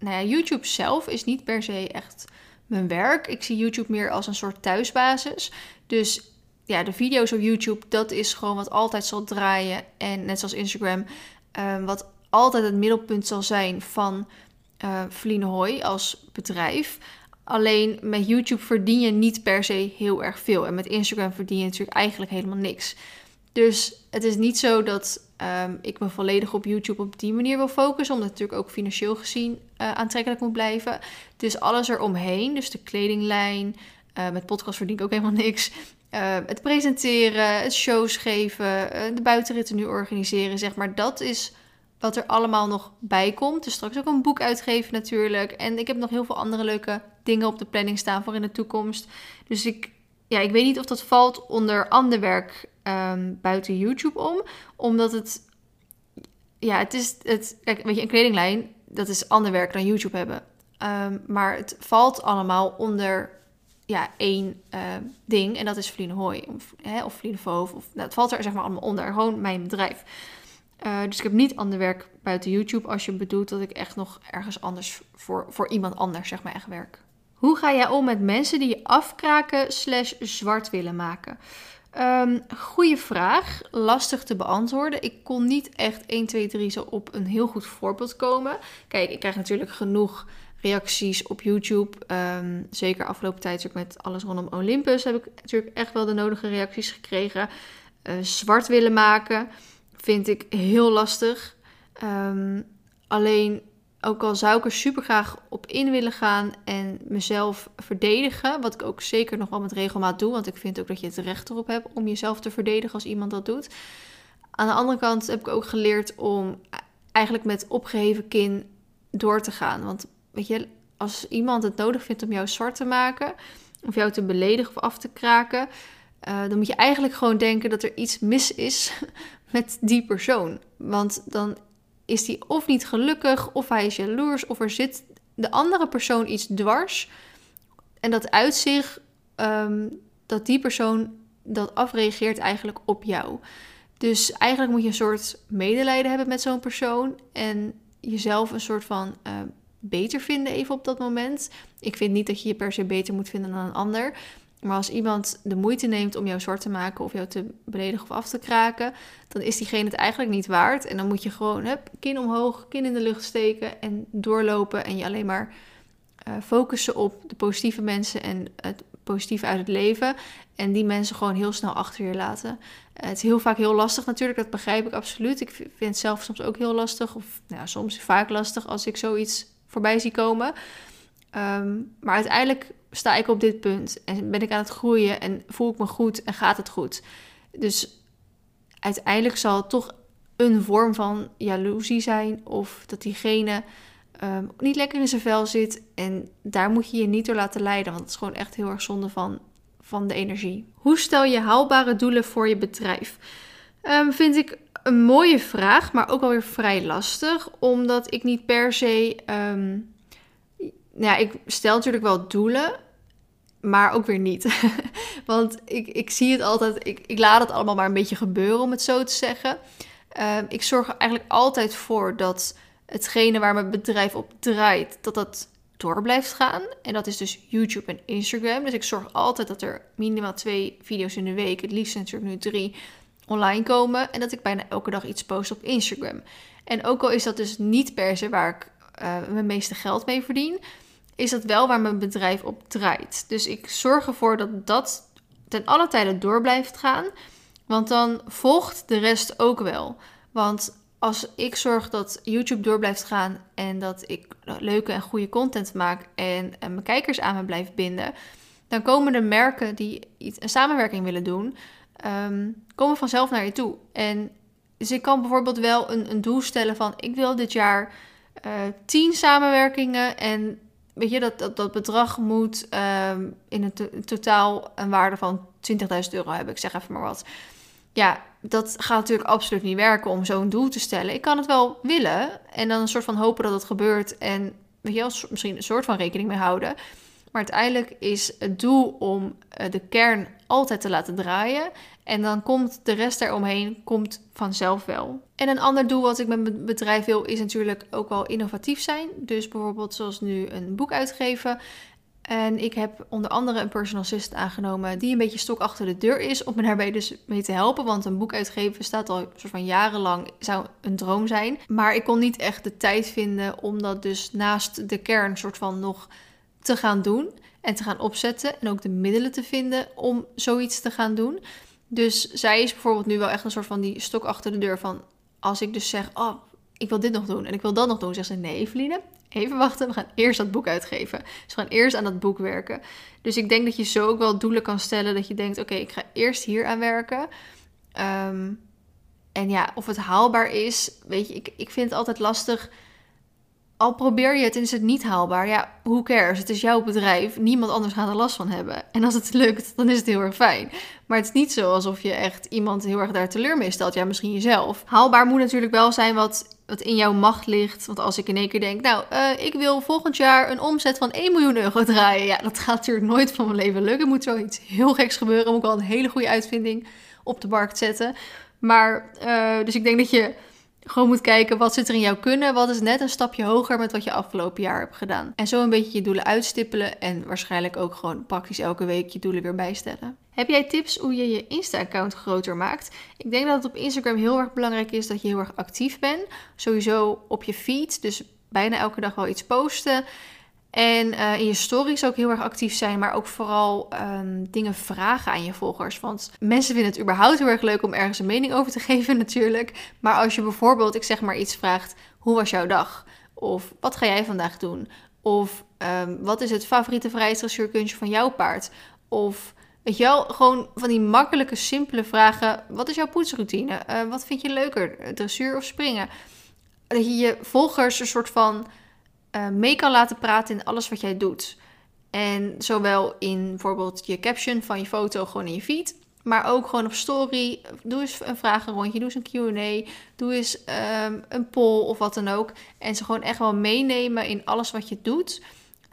Nou ja, YouTube zelf is niet per se echt mijn werk. Ik zie YouTube meer als een soort thuisbasis. Dus ja, de video's op YouTube, dat is gewoon wat altijd zal draaien. En net zoals Instagram, um, wat altijd het middelpunt zal zijn van uh, Hoy als bedrijf. Alleen met YouTube verdien je niet per se heel erg veel. En met Instagram verdien je natuurlijk eigenlijk helemaal niks. Dus het is niet zo dat um, ik me volledig op YouTube op die manier wil focussen. Omdat natuurlijk ook financieel gezien uh, aantrekkelijk moet blijven. Dus alles eromheen. Dus de kledinglijn. Uh, met podcast verdien ik ook helemaal niks. Uh, het presenteren, het shows geven, de buitenritten nu organiseren. Zeg maar, dat is wat er allemaal nog bij komt. Dus straks ook een boek uitgeven natuurlijk. En ik heb nog heel veel andere leuke dingen op de planning staan voor in de toekomst. Dus ik, ja, ik weet niet of dat valt onder ander werk ehm, buiten YouTube om. Omdat het, ja, het is, het, kijk, weet je, een kledinglijn, dat is ander werk dan YouTube hebben. Ehm, maar het valt allemaal onder ja, één uh, ding. En dat is Vliene Hooi. Of, hè, of. Of, nou, het valt er zeg maar allemaal onder. Gewoon mijn bedrijf. Uh, dus ik heb niet ander werk buiten YouTube. Als je bedoelt dat ik echt nog ergens anders voor, voor iemand anders zeg maar echt werk. Hoe ga jij om met mensen die je afkraken slash zwart willen maken? Um, goeie vraag. Lastig te beantwoorden. Ik kon niet echt 1, 2, 3 zo op een heel goed voorbeeld komen. Kijk, ik krijg natuurlijk genoeg reacties op YouTube. Um, zeker afgelopen tijd met alles rondom Olympus heb ik natuurlijk echt wel de nodige reacties gekregen. Uh, zwart willen maken vind ik heel lastig. Um, alleen, ook al zou ik er super graag op in willen gaan en mezelf verdedigen, wat ik ook zeker nog wel met regelmaat doe, want ik vind ook dat je het recht erop hebt om jezelf te verdedigen als iemand dat doet. Aan de andere kant heb ik ook geleerd om eigenlijk met opgeheven kin door te gaan. Want weet je, als iemand het nodig vindt om jou zwart te maken, of jou te beledigen of af te kraken, uh, dan moet je eigenlijk gewoon denken dat er iets mis is (laughs) met die persoon. Want dan is die of niet gelukkig, of hij is jaloers, of er zit de andere persoon iets dwars. En dat uit zich um, dat die persoon dat afreageert eigenlijk op jou. Dus eigenlijk moet je een soort medelijden hebben met zo'n persoon en jezelf een soort van uh, beter vinden even op dat moment. Ik vind niet dat je je per se beter moet vinden dan een ander. Maar als iemand de moeite neemt om jou zwart te maken of jou te beledigen of af te kraken, dan is diegene het eigenlijk niet waard. En dan moet je gewoon hup, kin omhoog, kin in de lucht steken en doorlopen en je alleen maar uh, focussen op de positieve mensen en het positieve uit het leven. En die mensen gewoon heel snel achter je laten. Uh, het is heel vaak heel lastig natuurlijk, dat begrijp ik absoluut. Ik vind het zelf soms ook heel lastig, of nou, soms vaak lastig als ik zoiets voorbij zie komen. Um, maar uiteindelijk sta ik op dit punt en ben ik aan het groeien en voel ik me goed en gaat het goed. Dus uiteindelijk zal het toch een vorm van jaloezie zijn of dat diegene um, niet lekker in zijn vel zit en daar moet je je niet door laten leiden, want het is gewoon echt heel erg zonde van, van de energie. Hoe stel je haalbare doelen voor je bedrijf? Um, vind ik een mooie vraag, maar ook wel weer vrij lastig, omdat ik niet per se. Um, ja, ik stel natuurlijk wel doelen, maar ook weer niet. (laughs) Want ik, ik zie het altijd, ik, ik laat het allemaal maar een beetje gebeuren, om het zo te zeggen. Uh, ik zorg eigenlijk altijd voor dat hetgene waar mijn bedrijf op draait, dat dat door blijft gaan. En dat is dus YouTube en Instagram. Dus ik zorg altijd dat er minimaal twee video's in de week, het liefst natuurlijk nu drie, online komen. En dat ik bijna elke dag iets post op Instagram. En ook al is dat dus niet per se waar ik uh, mijn meeste geld mee verdien, is dat wel waar mijn bedrijf op draait. Dus ik zorg ervoor dat dat ten alle tijde door blijft gaan. Want dan volgt de rest ook wel. Want als ik zorg dat YouTube door blijft gaan en dat ik leuke en goede content maak en, mijn kijkers aan me blijf binden, dan komen de merken die iets, een samenwerking willen doen, um, komen vanzelf naar je toe. En dus ik kan bijvoorbeeld wel een, een doel stellen van ik wil dit jaar uh, tien samenwerkingen en weet je, dat, dat, dat bedrag moet um, in het totaal een waarde van 20.000 euro hebben. Ik zeg even maar wat. Ja, dat gaat natuurlijk absoluut niet werken om zo'n doel te stellen. Ik kan het wel willen en dan een soort van hopen dat het gebeurt en weet je, misschien een soort van rekening mee houden. Maar uiteindelijk is het doel om eh, de kern altijd te laten draaien. En dan komt de rest eromheen komt vanzelf wel. En een ander doel wat ik met mijn bedrijf wil is natuurlijk ook wel innovatief zijn. Dus bijvoorbeeld zoals nu een boek uitgeven. En ik heb onder andere een personal assistant aangenomen die een beetje stok achter de deur is om me daarbij dus mee te helpen. Want een boek uitgeven staat al soort van jarenlang, zou een droom zijn. Maar ik kon niet echt de tijd vinden om dat dus naast de kern soort van nog te gaan doen en te gaan opzetten. En ook de middelen te vinden om zoiets te gaan doen. Dus zij is bijvoorbeeld nu wel echt een soort van die stok achter de deur van... Als ik dus zeg, oh, ik wil dit nog doen en ik wil dat nog doen, zegt ze nee, Eveline, even wachten, we gaan eerst dat boek uitgeven. Dus we gaan eerst aan dat boek werken. Dus ik denk dat je zo ook wel doelen kan stellen dat je denkt, oké, ik ga eerst hier aan werken. Um, en ja, of het haalbaar is, weet je, ik, ik vind het altijd lastig al probeer je het en is het niet haalbaar, ja, who cares? Het is jouw bedrijf. Niemand anders gaat er last van hebben. En als het (laughs) lukt, dan is het heel erg fijn. Maar het is niet zo alsof je echt iemand heel erg daar teleur mee stelt. Ja, misschien jezelf. Haalbaar moet natuurlijk wel zijn wat, wat in jouw macht ligt. Want als ik in één keer denk, nou, uh, ik wil volgend jaar een omzet van 1 miljoen euro draaien. Ja, dat gaat natuurlijk nooit van mijn leven lukken. Moet zoiets heel geks gebeuren. Moet wel een hele goede uitvinding op de markt zetten. Maar, uh, dus ik denk dat je gewoon moet kijken wat zit er in jouw kunnen, wat is net een stapje hoger met wat je afgelopen jaar hebt gedaan. En zo een beetje je doelen uitstippelen en waarschijnlijk ook gewoon praktisch elke week je doelen weer bijstellen. Heb jij tips hoe je je Insta-account groter maakt? Ik denk dat het op Instagram heel erg belangrijk is dat je heel erg actief bent. Sowieso op je feed, dus bijna elke dag wel iets posten. En uh, in je stories ook heel erg actief zijn, maar ook vooral um, dingen vragen aan je volgers. Want mensen vinden het überhaupt heel erg leuk om ergens een mening over te (laughs) geven, natuurlijk. Maar als je bijvoorbeeld, ik zeg maar iets vraagt: hoe was jouw dag? Of wat ga jij vandaag doen? Of um, wat is het favoriete vrijheidsdressuurkunstje van jouw paard? Of weet je wel, gewoon van die makkelijke, simpele vragen: wat is jouw poetsroutine? Uh, wat vind je leuker, dressuur of springen? Dat je je volgers een soort van uh, mee kan laten praten in alles wat jij doet. En zowel in bijvoorbeeld je caption van je foto gewoon in je feed. Maar ook gewoon op story. Doe eens een vragenrondje. Doe eens een QA. Doe eens um, een poll of wat dan ook. En ze gewoon echt wel meenemen in alles wat je doet.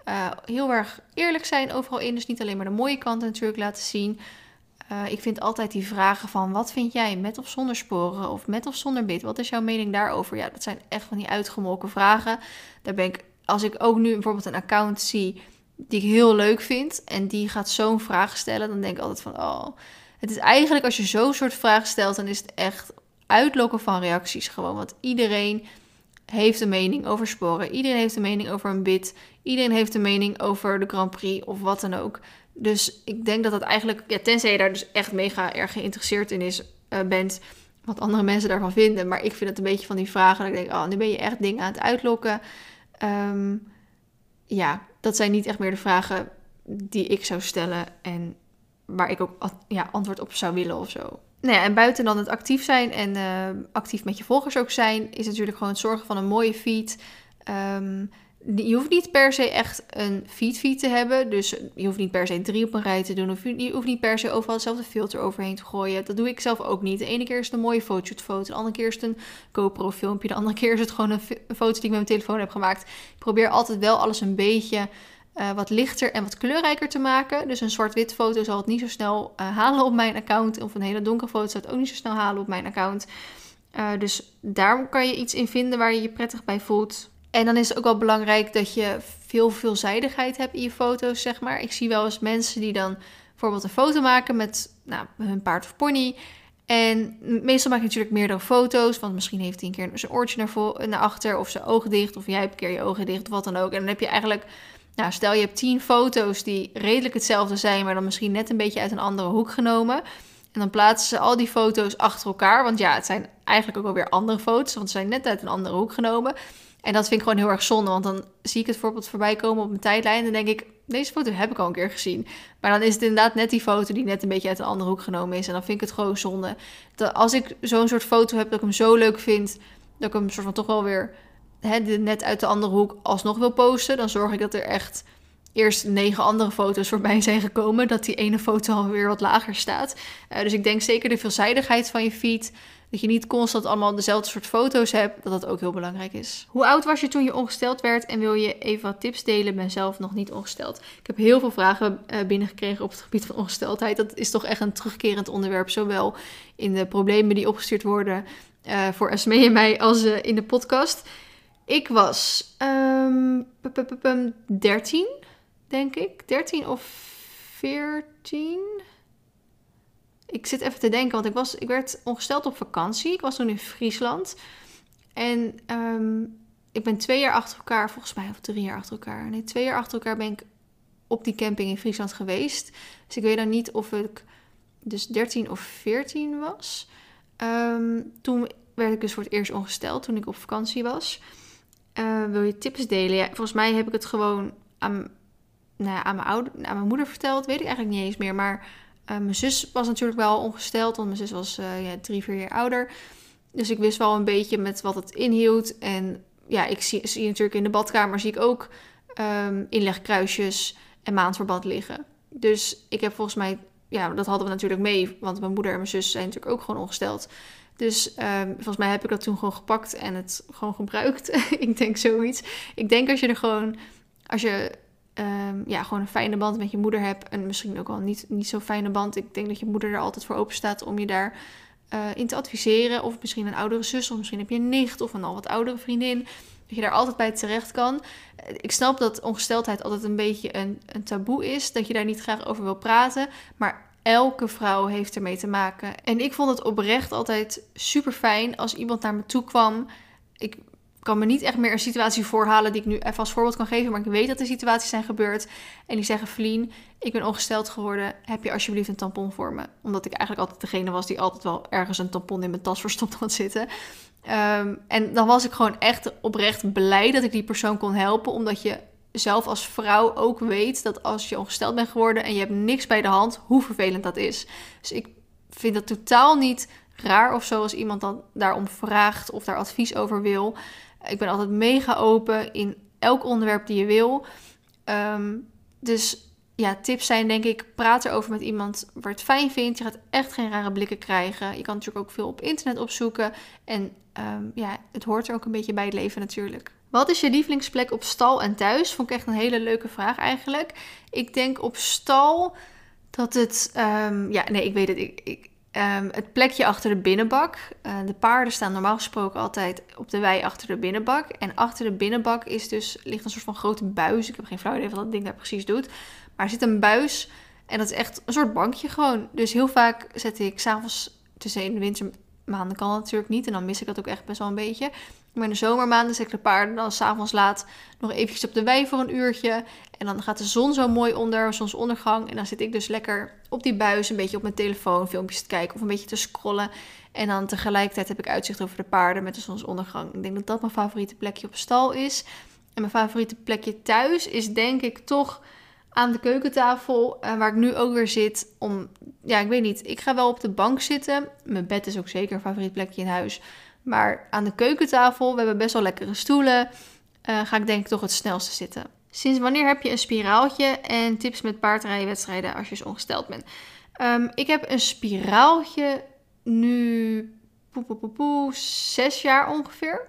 Uh, heel erg eerlijk zijn overal in. Dus niet alleen maar de mooie kanten natuurlijk laten zien. Uh, ik vind altijd die vragen van wat vind jij met of zonder sporen of met of zonder bit? Wat is jouw mening daarover? Ja, dat zijn echt van die uitgemolken vragen. Daar ben ik als ik ook nu bijvoorbeeld een account zie die ik heel leuk vind en die gaat zo'n vraag stellen, dan denk ik altijd van, oh, het is eigenlijk als je zo'n soort vragen stelt, dan is het echt uitlokken van reacties gewoon. Want iedereen heeft een mening over sporen, iedereen heeft een mening over een bit, iedereen heeft een mening over de Grand Prix of wat dan ook. Dus ik denk dat dat eigenlijk, ja, tenzij je daar dus echt mega erg geïnteresseerd in is, uh, bent, wat andere mensen daarvan vinden. Maar ik vind het een beetje van die vragen dat ik denk, oh, nu ben je echt dingen aan het uitlokken. Um, ja, dat zijn niet echt meer de vragen die ik zou stellen en waar ik ook ja, antwoord op zou willen of zo. Nou ja, en buiten dan het actief zijn en uh, actief met je volgers ook zijn, is natuurlijk gewoon het zorgen van een mooie feed. Um, je hoeft niet per se echt een feed-feed te hebben. Dus je hoeft niet per se drie op een rij te doen. Of je hoeft niet per se overal hetzelfde filter overheen te gooien. Dat doe ik zelf ook niet. De ene keer is het een mooie foto. De andere keer is het een GoPro-filmpje. De andere (laughs) keer is het gewoon een, foto die ik met mijn telefoon heb gemaakt. Ik probeer altijd wel alles een beetje uh, wat lichter en wat kleurrijker te maken. Dus een zwart-wit foto zal het niet zo snel uh, halen op mijn account. Of een hele donkere foto zal het ook niet zo snel halen op mijn account. Uh, dus daar kan je iets in vinden waar je je prettig bij voelt. En dan is het ook wel belangrijk dat je veel veelzijdigheid hebt in je foto's, zeg maar. Ik zie wel eens mensen die dan bijvoorbeeld een foto maken met nou, hun paard of pony. En meestal maak je natuurlijk meerdere foto's, want misschien heeft hij een keer zijn oortje naar, naar achter of zijn ogen dicht, of jij hebt een keer je ogen dicht, of wat dan ook. En dan heb je eigenlijk, nou, stel je hebt tien foto's die redelijk hetzelfde zijn, maar dan misschien net een beetje uit een andere hoek genomen. En dan plaatsen ze al die foto's achter elkaar, want ja, het zijn eigenlijk ook wel weer andere foto's, want ze zijn net uit een andere hoek genomen. En dat vind ik gewoon heel erg zonde, want dan zie ik het voorbeeld voorbij komen op mijn tijdlijn. En dan denk ik, deze foto heb ik al een keer gezien. Maar dan is het inderdaad net die foto die net een beetje uit een andere hoek genomen is. En dan vind ik het gewoon zonde. Dat als ik zo'n soort foto heb dat ik hem zo leuk vind, dat ik hem soort van toch wel weer hè, net uit de andere hoek alsnog wil posten, dan zorg ik dat er echt eerst negen andere foto's voorbij zijn gekomen. Dat die ene foto alweer wat lager staat. Uh, dus ik denk zeker de veelzijdigheid van je feed. Dat je niet constant allemaal dezelfde soort foto's hebt. Dat dat ook heel belangrijk is. Hoe oud was je toen je ongesteld werd? En wil je even wat tips delen? Ben zelf nog niet ongesteld. Ik heb heel veel vragen uh, binnengekregen op het gebied van ongesteldheid. Dat is toch echt een terugkerend onderwerp. Zowel in de problemen die opgestuurd worden uh, voor Esmee en mij als in de podcast. Ik was um, 13 denk ik. 13 of 14. Ik zit even te denken, want ik, was, ik werd ongesteld op vakantie. Ik was toen in Friesland. En um, ik ben twee jaar achter elkaar, volgens mij, of drie jaar achter elkaar. Nee, twee jaar achter elkaar ben ik op die camping in Friesland geweest. Dus ik weet dan niet of ik dus 13 of 14 was. Um, toen werd ik dus voor het eerst ongesteld, toen ik op vakantie was. Uh, wil je tips delen? Ja, volgens mij heb ik het gewoon aan nou ja, aan, mijn ouder, aan mijn moeder verteld, weet ik eigenlijk niet eens meer. Maar uh, mijn zus was natuurlijk wel ongesteld, want mijn zus was ja, drie, vier jaar ouder. Dus ik wist wel een beetje met wat het inhield en ja, ik zie, zie natuurlijk in de badkamer zie ik ook um, inlegkruisjes en maandverband liggen. Dus ik heb volgens mij, ja, dat hadden we natuurlijk mee, want mijn moeder en mijn zus zijn natuurlijk ook gewoon ongesteld. Dus um, volgens mij heb ik dat toen gewoon gepakt en het gewoon gebruikt. (laughs) ik denk zoiets. Ik denk als je er gewoon, als je um, ja, gewoon een fijne band met je moeder hebt. En misschien ook wel niet, niet zo'n fijne band. Ik denk dat je moeder er altijd voor open staat om je daar uh, in te adviseren. Of misschien een oudere zus, of misschien heb je een nicht of een al wat oudere vriendin. Dat je daar altijd bij terecht kan. Ik snap dat ongesteldheid altijd een beetje een, een taboe is. Dat je daar niet graag over wil praten. Maar elke vrouw heeft ermee te maken. En ik vond het oprecht altijd super fijn als iemand naar me toe kwam. Ik kan me niet echt meer een situatie voorhalen die ik nu even als voorbeeld kan geven. Maar ik weet dat er situaties zijn gebeurd. En die zeggen: Vlien, ik ben ongesteld geworden. Heb je alsjeblieft een tampon voor me? Omdat ik eigenlijk altijd degene was die altijd wel ergens een tampon in mijn tas verstopt had zitten. Um, en dan was ik gewoon echt oprecht blij dat ik die persoon kon helpen. Omdat je zelf als vrouw ook weet dat als je ongesteld bent geworden en je hebt niks bij de hand, hoe vervelend dat is. Dus ik vind het totaal niet raar of zo als iemand dan daarom vraagt of daar advies over wil. Ik ben altijd mega open in elk onderwerp die je wil. Um, dus ja, tips zijn denk ik, praat erover met iemand waar het fijn vindt. Je gaat echt geen rare blikken krijgen. Je kan natuurlijk ook veel op internet opzoeken. En um, ja, het hoort er ook een beetje bij het leven natuurlijk. Wat is je lievelingsplek op stal en thuis? Vond ik echt een hele leuke vraag eigenlijk. Ik denk op stal dat het. Um, ja, nee, ik weet het. Ik, ik, um, het plekje achter de binnenbak. Uh, de paarden staan normaal gesproken altijd op de wei achter de binnenbak. En achter de binnenbak is dus, ligt een soort van grote buis. Ik heb geen flauw idee wat dat ding daar precies doet. Maar er zit een buis. En dat is echt een soort bankje gewoon. Dus heel vaak zet ik s'avonds tussen in de wintermaanden kan dat natuurlijk niet. En dan mis ik dat ook echt best wel een beetje. Maar in de zomermaanden zet ik de paarden dan s'avonds laat nog eventjes op de wei voor een uurtje. En dan gaat de zon zo mooi onder, zonsondergang. En dan zit ik dus lekker op die buis een beetje op mijn telefoon filmpjes te kijken of een beetje te scrollen. En dan tegelijkertijd heb ik uitzicht over de paarden met de zonsondergang. Ik denk dat dat mijn favoriete plekje op stal is. En mijn favoriete plekje thuis is denk ik toch aan de keukentafel, uh, waar ik nu ook weer zit. Om, ja, ik weet niet. Ik ga wel op de bank zitten. Mijn bed is ook zeker een favoriet plekje in huis. Maar aan de keukentafel, we hebben best wel lekkere stoelen, uh, ga ik denk ik toch het snelste zitten. Sinds wanneer heb je een spiraaltje en tips met paardrijdenwedstrijden als je zo ongesteld bent? Um, ik heb een spiraaltje nu poe, poe, poe, poe, zes jaar ongeveer.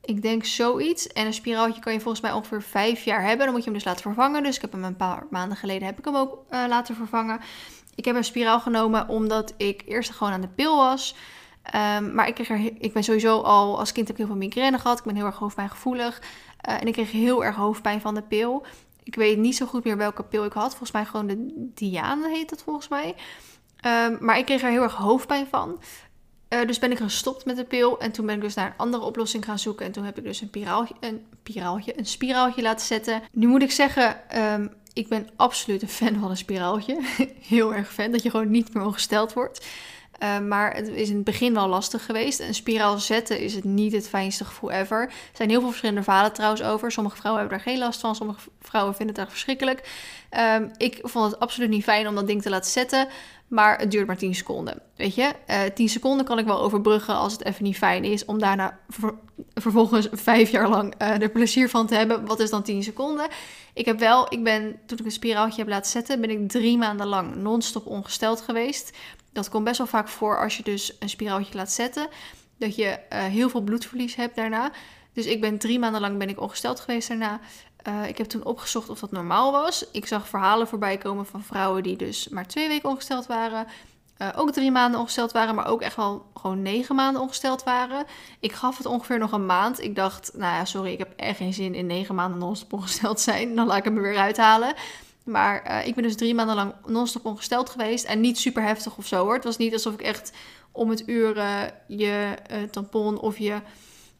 Ik denk zoiets. En een spiraaltje kan je volgens mij ongeveer vijf jaar hebben. Dan moet je hem dus laten vervangen. Dus ik heb hem een paar maanden geleden heb ik hem ook uh, laten vervangen. Ik heb een spiraal genomen omdat ik eerst gewoon aan de pil was. Um, maar ik, kreeg er, ik ben sowieso al als kind heb ik heel veel migraine gehad. Ik ben heel erg hoofdpijngevoelig. Uh, en ik kreeg heel erg hoofdpijn van de pil. Ik weet niet zo goed meer welke pil ik had. Volgens mij gewoon de Diane heet het volgens mij. Um, maar ik kreeg er heel erg hoofdpijn van. Uh, dus ben ik gestopt met de pil. En toen ben ik dus naar een andere oplossing gaan zoeken. En toen heb ik dus een, piraaltje, een, piraaltje, een spiraaltje laten zetten. Nu moet ik zeggen, um, ik ben absoluut een fan van een spiraaltje. (laughs) heel erg fan, dat je gewoon niet meer ongesteld wordt. Uh, maar het is in het begin wel lastig geweest. Een spiraal zetten is het niet het fijnste gevoel ever. Er zijn heel veel verschillende verhalen trouwens over. Sommige vrouwen hebben daar geen last van. Sommige vrouwen vinden het echt verschrikkelijk. Um, ik vond het absoluut niet fijn om dat ding te laten zetten. Maar het duurt maar 10 seconden. Weet je, uh, eh, 10 seconden kan ik wel overbruggen als het even niet fijn is. Om daarna ver vervolgens vijf jaar lang uh, er plezier van te hebben. Wat is dan 10 seconden? Ik heb wel, ik ben, toen ik een spiraaltje heb laten zetten, ben ik drie maanden lang non-stop ongesteld geweest. Dat komt best wel vaak voor als je dus een spiraaltje laat zetten. Dat je uh, heel veel bloedverlies hebt daarna. Dus ik ben drie maanden lang ben ik ongesteld geweest daarna. Uh, ik heb toen opgezocht of dat normaal was. Ik zag verhalen voorbij komen van vrouwen die dus maar twee weken ongesteld waren. Uh, ook drie maanden ongesteld waren, maar ook echt wel gewoon negen maanden ongesteld waren. Ik gaf het ongeveer nog een maand. Ik dacht, nou ja, sorry, ik heb echt geen zin in negen maanden ongesteld zijn. Dan laat ik hem er weer uithalen. Maar uh, ik ben dus drie maanden lang non-stop ongesteld geweest. En niet super heftig of zo hoor. Het was niet alsof ik echt om het uur uh, je tampon of je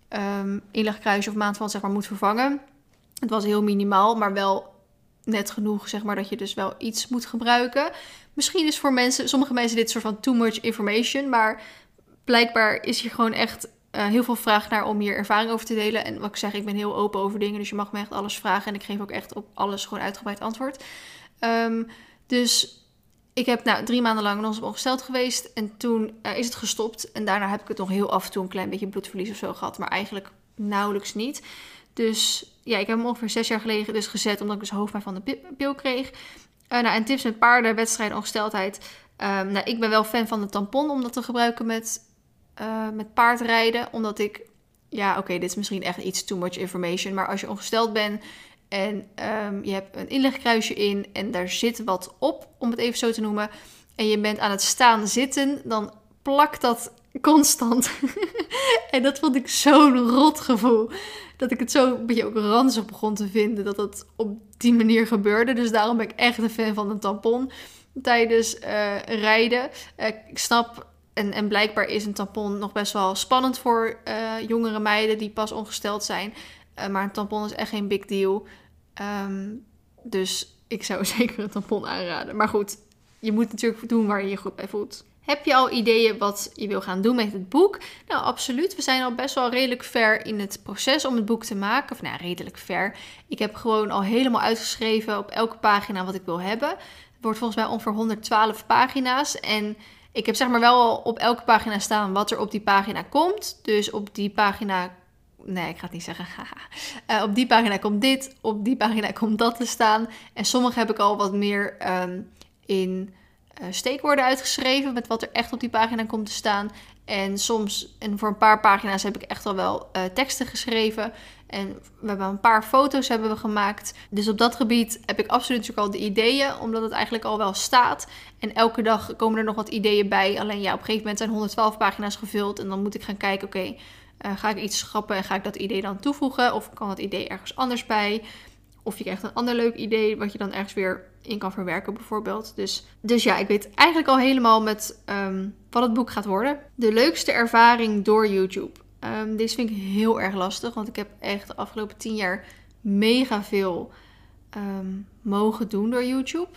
um, inlegkruisje of maandverband zeg maar moet vervangen. Het was heel minimaal, maar wel net genoeg, zeg maar, dat je dus wel iets moet gebruiken. Misschien is voor mensen, sommige mensen dit soort van too much information, maar blijkbaar is hier gewoon echt uh, heel veel vraag naar om hier ervaring over te delen. En wat ik zeg, ik ben heel open over dingen, dus je mag me echt alles vragen en ik geef ook echt op alles gewoon uitgebreid antwoord. Um, dus ik heb nou drie maanden lang nog ongesteld geweest. En toen uh, is het gestopt. En daarna heb ik het nog heel af en toe een klein beetje bloedverlies of zo gehad. Maar eigenlijk nauwelijks niet. Dus ja, ik heb hem ongeveer zes jaar geleden dus gezet. Omdat ik dus hoofdpijn van de pil kreeg. Uh, nou, en tips met paarden, wedstrijden, ongesteldheid. Um, nou, ik ben wel fan van de tampon om dat te gebruiken met, uh, met paardrijden. Omdat ik, ja, oké, dit is misschien echt iets too much information. Maar als je ongesteld bent en um, je hebt een inlegkruisje in en daar zit wat op, om het even zo te noemen. En je bent aan het staan zitten, dan plakt dat constant. (laughs) en dat vond ik zo'n rot gevoel. Dat ik het zo een beetje ook ranzig begon te vinden dat dat op die manier gebeurde. Dus daarom ben ik echt een fan van een tampon tijdens uh, rijden. Uh, ik snap en, en blijkbaar is een tampon nog best wel spannend voor uh, jongere meiden die pas ongesteld zijn. maar een tampon is echt geen big deal. Um, dus ik zou (laughs) zeker een tampon aanraden. Maar goed, je moet natuurlijk doen waar je je goed bij voelt. Heb je al ideeën wat je wil gaan doen met het boek? Nou, absoluut. We zijn al best wel redelijk ver in het proces om het boek te maken. Of nou, redelijk ver. Ik heb gewoon al helemaal uitgeschreven op elke pagina wat ik wil hebben. Het wordt volgens mij ongeveer 112 pagina's. En ik heb zeg maar wel op elke pagina staan wat er op die pagina komt. Dus op die pagina Nee, ik ga het niet zeggen. uh, (laughs) op die pagina komt dit, op die pagina komt dat te staan. En sommige heb ik al wat meer um, in uh, steekwoorden uitgeschreven met wat er echt op die pagina komt te staan. En soms, en voor een paar pagina's heb ik echt al wel uh, teksten geschreven. En we hebben een paar foto's hebben we gemaakt. Dus op dat gebied heb ik absoluut natuurlijk al de ideeën, omdat het eigenlijk al wel staat. En elke dag komen er nog wat ideeën bij. Alleen ja, op een gegeven moment zijn 112 pagina's gevuld. En dan moet ik gaan kijken, oké, uh, ga ik iets schrappen en ga ik dat idee dan toevoegen? Of kan dat idee ergens anders bij? Of je krijgt een ander leuk idee wat je dan ergens weer in kan verwerken bijvoorbeeld. Dus, dus ja, ik weet eigenlijk al helemaal met um, wat het boek gaat worden. De leukste ervaring door YouTube. Um, deze vind ik heel erg lastig, want ik heb echt de afgelopen tien jaar mega veel um, mogen doen door YouTube.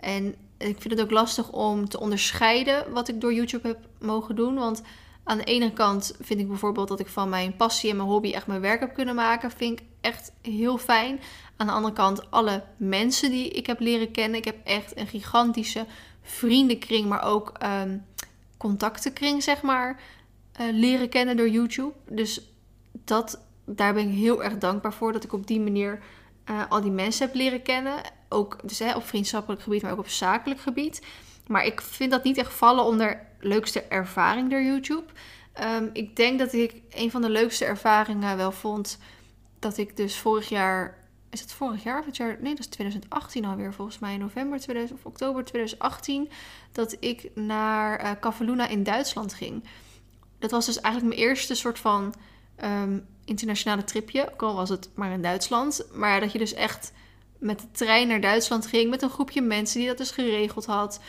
En ik vind het ook lastig om te onderscheiden wat ik door YouTube heb mogen doen. Want aan de ene kant vind ik bijvoorbeeld dat ik van mijn passie en mijn hobby echt mijn werk heb kunnen maken. Vind ik echt heel fijn. Aan de andere kant, alle mensen die ik heb leren kennen. Ik heb echt een gigantische vriendenkring, maar ook um, contactenkring, zeg maar, uh, leren kennen door YouTube. Dus dat, daar ben ik heel erg dankbaar voor dat ik op die manier uh, al die mensen heb leren kennen. Ook dus, hè, op vriendschappelijk gebied, maar ook op zakelijk gebied. Maar ik vind dat niet echt vallen onder leukste ervaring door YouTube. Um, ik denk dat ik een van de leukste ervaringen wel vond dat ik dus vorig jaar. Is het vorig jaar of het jaar? Nee, dat is 2018 alweer volgens mij. November 2000, of oktober 2018. Dat ik naar uh, Cavaluna in Duitsland ging. Dat was dus eigenlijk mijn eerste soort van um, internationale tripje. Ook al was het maar in Duitsland. Maar dat je dus echt met de trein naar Duitsland ging. Met een groepje mensen die dat dus geregeld had.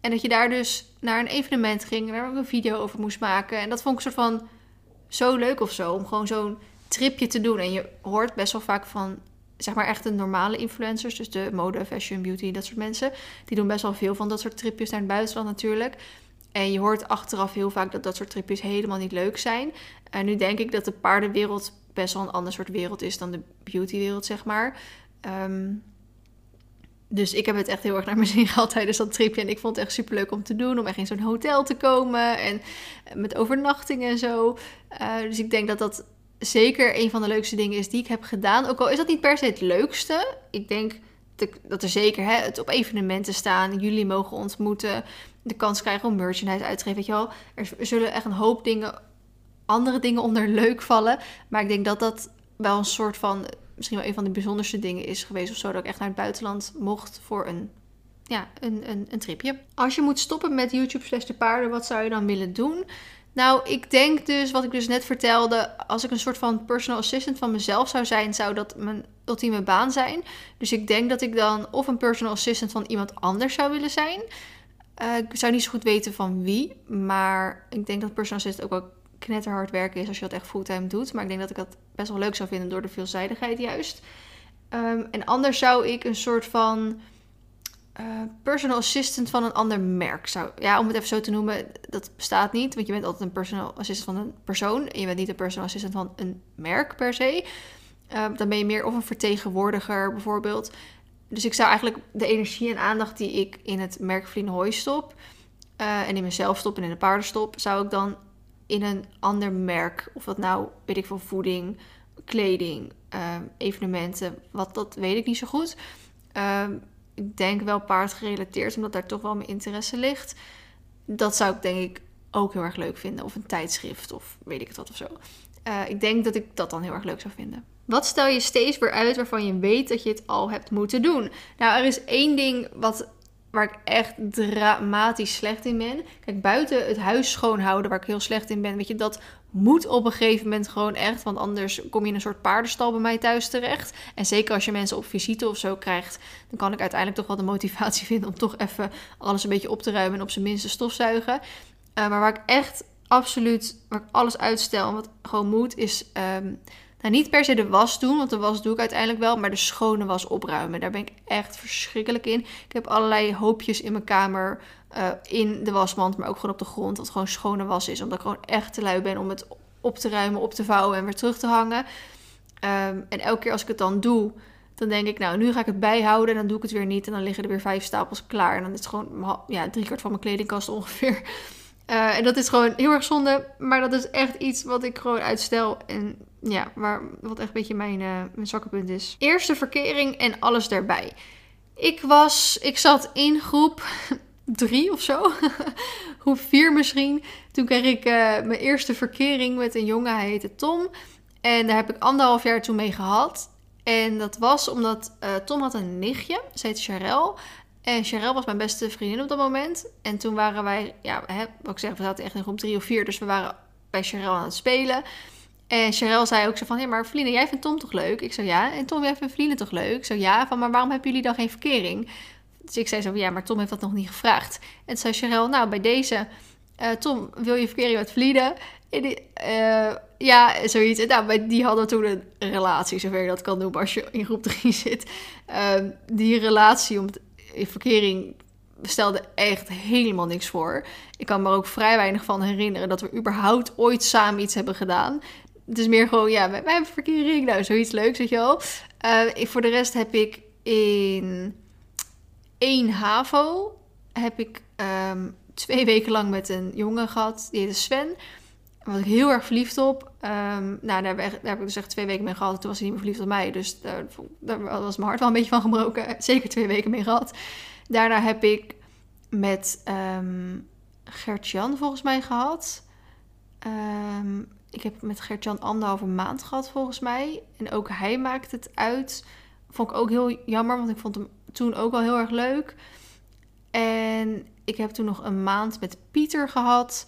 En dat je daar dus naar een evenement ging, daar ook een video over moest maken. En dat vond ik soort van zo leuk of zo, om gewoon zo'n tripje te doen. En je hoort best wel vaak van, zeg maar echt de normale influencers, dus de mode, fashion, beauty, dat soort mensen. Die doen best wel veel van dat soort tripjes naar het buitenland natuurlijk. En je hoort achteraf heel vaak dat dat soort tripjes helemaal niet leuk zijn. En nu denk ik dat de paardenwereld best wel een ander soort wereld is dan de beautywereld, zeg maar. Um, dus ik heb het echt heel erg naar mijn zin (laughs) gehad tijdens dat tripje. En ik vond het echt super leuk om te doen. Om echt in zo'n hotel te komen. En met overnachting en zo. Uh, dus ik denk dat dat zeker een van de leukste dingen is die ik heb gedaan. Ook al is dat niet per se het leukste. Ik denk dat er zeker hè, het op evenementen staan. Jullie mogen ontmoeten. De kans krijgen om merchandise uit te geven. Weet je wel. Er zullen echt een hoop dingen, andere dingen onder leuk vallen. Maar ik denk dat dat wel een soort van misschien wel een van de bijzonderste dingen is geweest of zo. Dat ik echt naar het buitenland mocht voor een, ja, een, een, een tripje. Als je moet stoppen met YouTube slash de paarden, wat zou je dan willen doen? Nou, ik denk dus, wat ik dus net vertelde, als ik een soort van personal assistant van mezelf zou zijn, zou dat mijn ultieme baan zijn. Dus ik denk dat ik dan of een personal assistant van iemand anders zou willen zijn. Uh, ik zou niet zo goed weten van wie, maar ik denk dat personal assistant ook wel knetterhard werken is als je dat echt fulltime doet. Maar ik denk dat ik dat best wel leuk zou vinden door de veelzijdigheid juist. Um, en anders zou ik een soort van uh, personal assistant van een ander merk zou... Ja, om het even zo te noemen, dat bestaat niet. Want je bent altijd een personal assistant van een persoon. En je bent niet een personal assistant van een merk per se. Um, dan ben je meer of een vertegenwoordiger bijvoorbeeld. Dus ik zou eigenlijk de energie en aandacht die ik in het merk Hooi stop... eh, en in mezelf stop en in de paarden stop... zou ik dan in een ander merk, of dat nou, weet ik veel, voeding, kleding, eh, evenementen... wat dat weet ik niet zo goed... Ehm, ik denk wel paardgerelateerd, omdat daar toch wel mijn interesse ligt. Dat zou ik denk ik ook heel erg leuk vinden. Of een tijdschrift of weet ik het wat of zo. Eh, ik denk dat ik dat dan heel erg leuk zou vinden. Wat stel je steeds weer uit waarvan je weet dat je het al hebt moeten doen? Nou, er is één ding wat, waar ik echt dramatisch slecht in ben. Kijk, buiten het huis schoonhouden, waar ik heel slecht in ben, weet je, dat moet op een gegeven moment gewoon echt. Want anders kom je in een soort paardenstal bij mij thuis terecht. En zeker als je mensen op visite of zo krijgt, dan kan ik uiteindelijk toch wel de motivatie (laughs) vinden om toch even alles een beetje op te ruimen en op zijn minste stofzuigen. Uh, maar waar ik echt absoluut, waar ik alles uitstel en wat gewoon moet, is um, nou, niet per se de was doen, want de was doe ik uiteindelijk wel, maar de schone was opruimen. Daar ben ik echt verschrikkelijk in. Ik heb allerlei hoopjes in mijn kamer, uh, in de wasmand, maar ook gewoon op de grond, wat gewoon schone was is. Omdat ik gewoon echt te lui ben om het op te ruimen, op te vouwen en weer terug te hangen. Um, en elke keer als ik het dan doe, dan denk ik, nou, nu ga ik het bijhouden en dan doe ik het weer niet. En dan liggen er weer vijf stapels klaar. En dan is het gewoon ja, driekwart van mijn kledingkast ongeveer. Uh, en dat is gewoon heel erg zonde. Maar dat is echt iets wat ik gewoon uitstel. En ja, waar, wat echt een beetje mijn, uh, mijn zwakke punt is. Eerste verkering en alles daarbij. Ik was, ik zat in groep (laughs) drie of zo. (laughs) groep vier misschien. Toen kreeg ik uh, mijn eerste verkering met een jongen. Hij heette Tom. En daar heb ik anderhalf jaar toen mee gehad. En dat was omdat Tom had een nichtje. Ze heette Charel. En Charel was mijn beste vriendin op dat moment. En toen waren wij, ja, hè, wat ik zeg, we zaten echt in groep drie of vier. Dus we waren bij Charel aan het spelen. En Charel zei ook zo van, hé, maar Vliene, jij vindt Tom toch leuk? Ik zei ja. En Tom, jij vindt Vliene toch leuk? Ik zei ja. Van, maar waarom hebben jullie dan geen verkering? Dus ik zei zo ja, maar Tom heeft dat nog niet gevraagd. En toen zei Charel, nou, bij deze, uh, Tom, wil je verkering met die, uh, ja, zoiets. En nou, die hadden toen een relatie, zover je dat kan doen als je in groep 3 (laughs) zit. Uh, die relatie om in verkering stelde echt helemaal niks voor. Ik kan me er ook vrij weinig van herinneren dat we überhaupt ooit samen iets hebben gedaan. Het is meer gewoon, ja, wij, wij hebben verkering. Nou, zoiets leuks, weet je wel. Uh, voor de rest heb ik in één HAVO... heb ik um, twee weken lang met een jongen gehad. Die heette Sven. Was ik heel erg verliefd op. Um, nou, daar heb, ik, daar heb, ik dus echt twee weken mee gehad. Toen was hij niet meer verliefd op mij. Dus daar, daar was mijn hart wel een beetje van gebroken. (laughs) Zeker twee weken mee gehad. Daarna heb ik met um, Gert-Jan volgens mij gehad. Um, ik heb met Gert-Jan anderhalve maand gehad volgens mij. En ook hij maakt het uit. Vond ik ook heel jammer, want ik vond hem toen ook wel heel erg leuk. En ik heb toen nog een maand met Pieter gehad.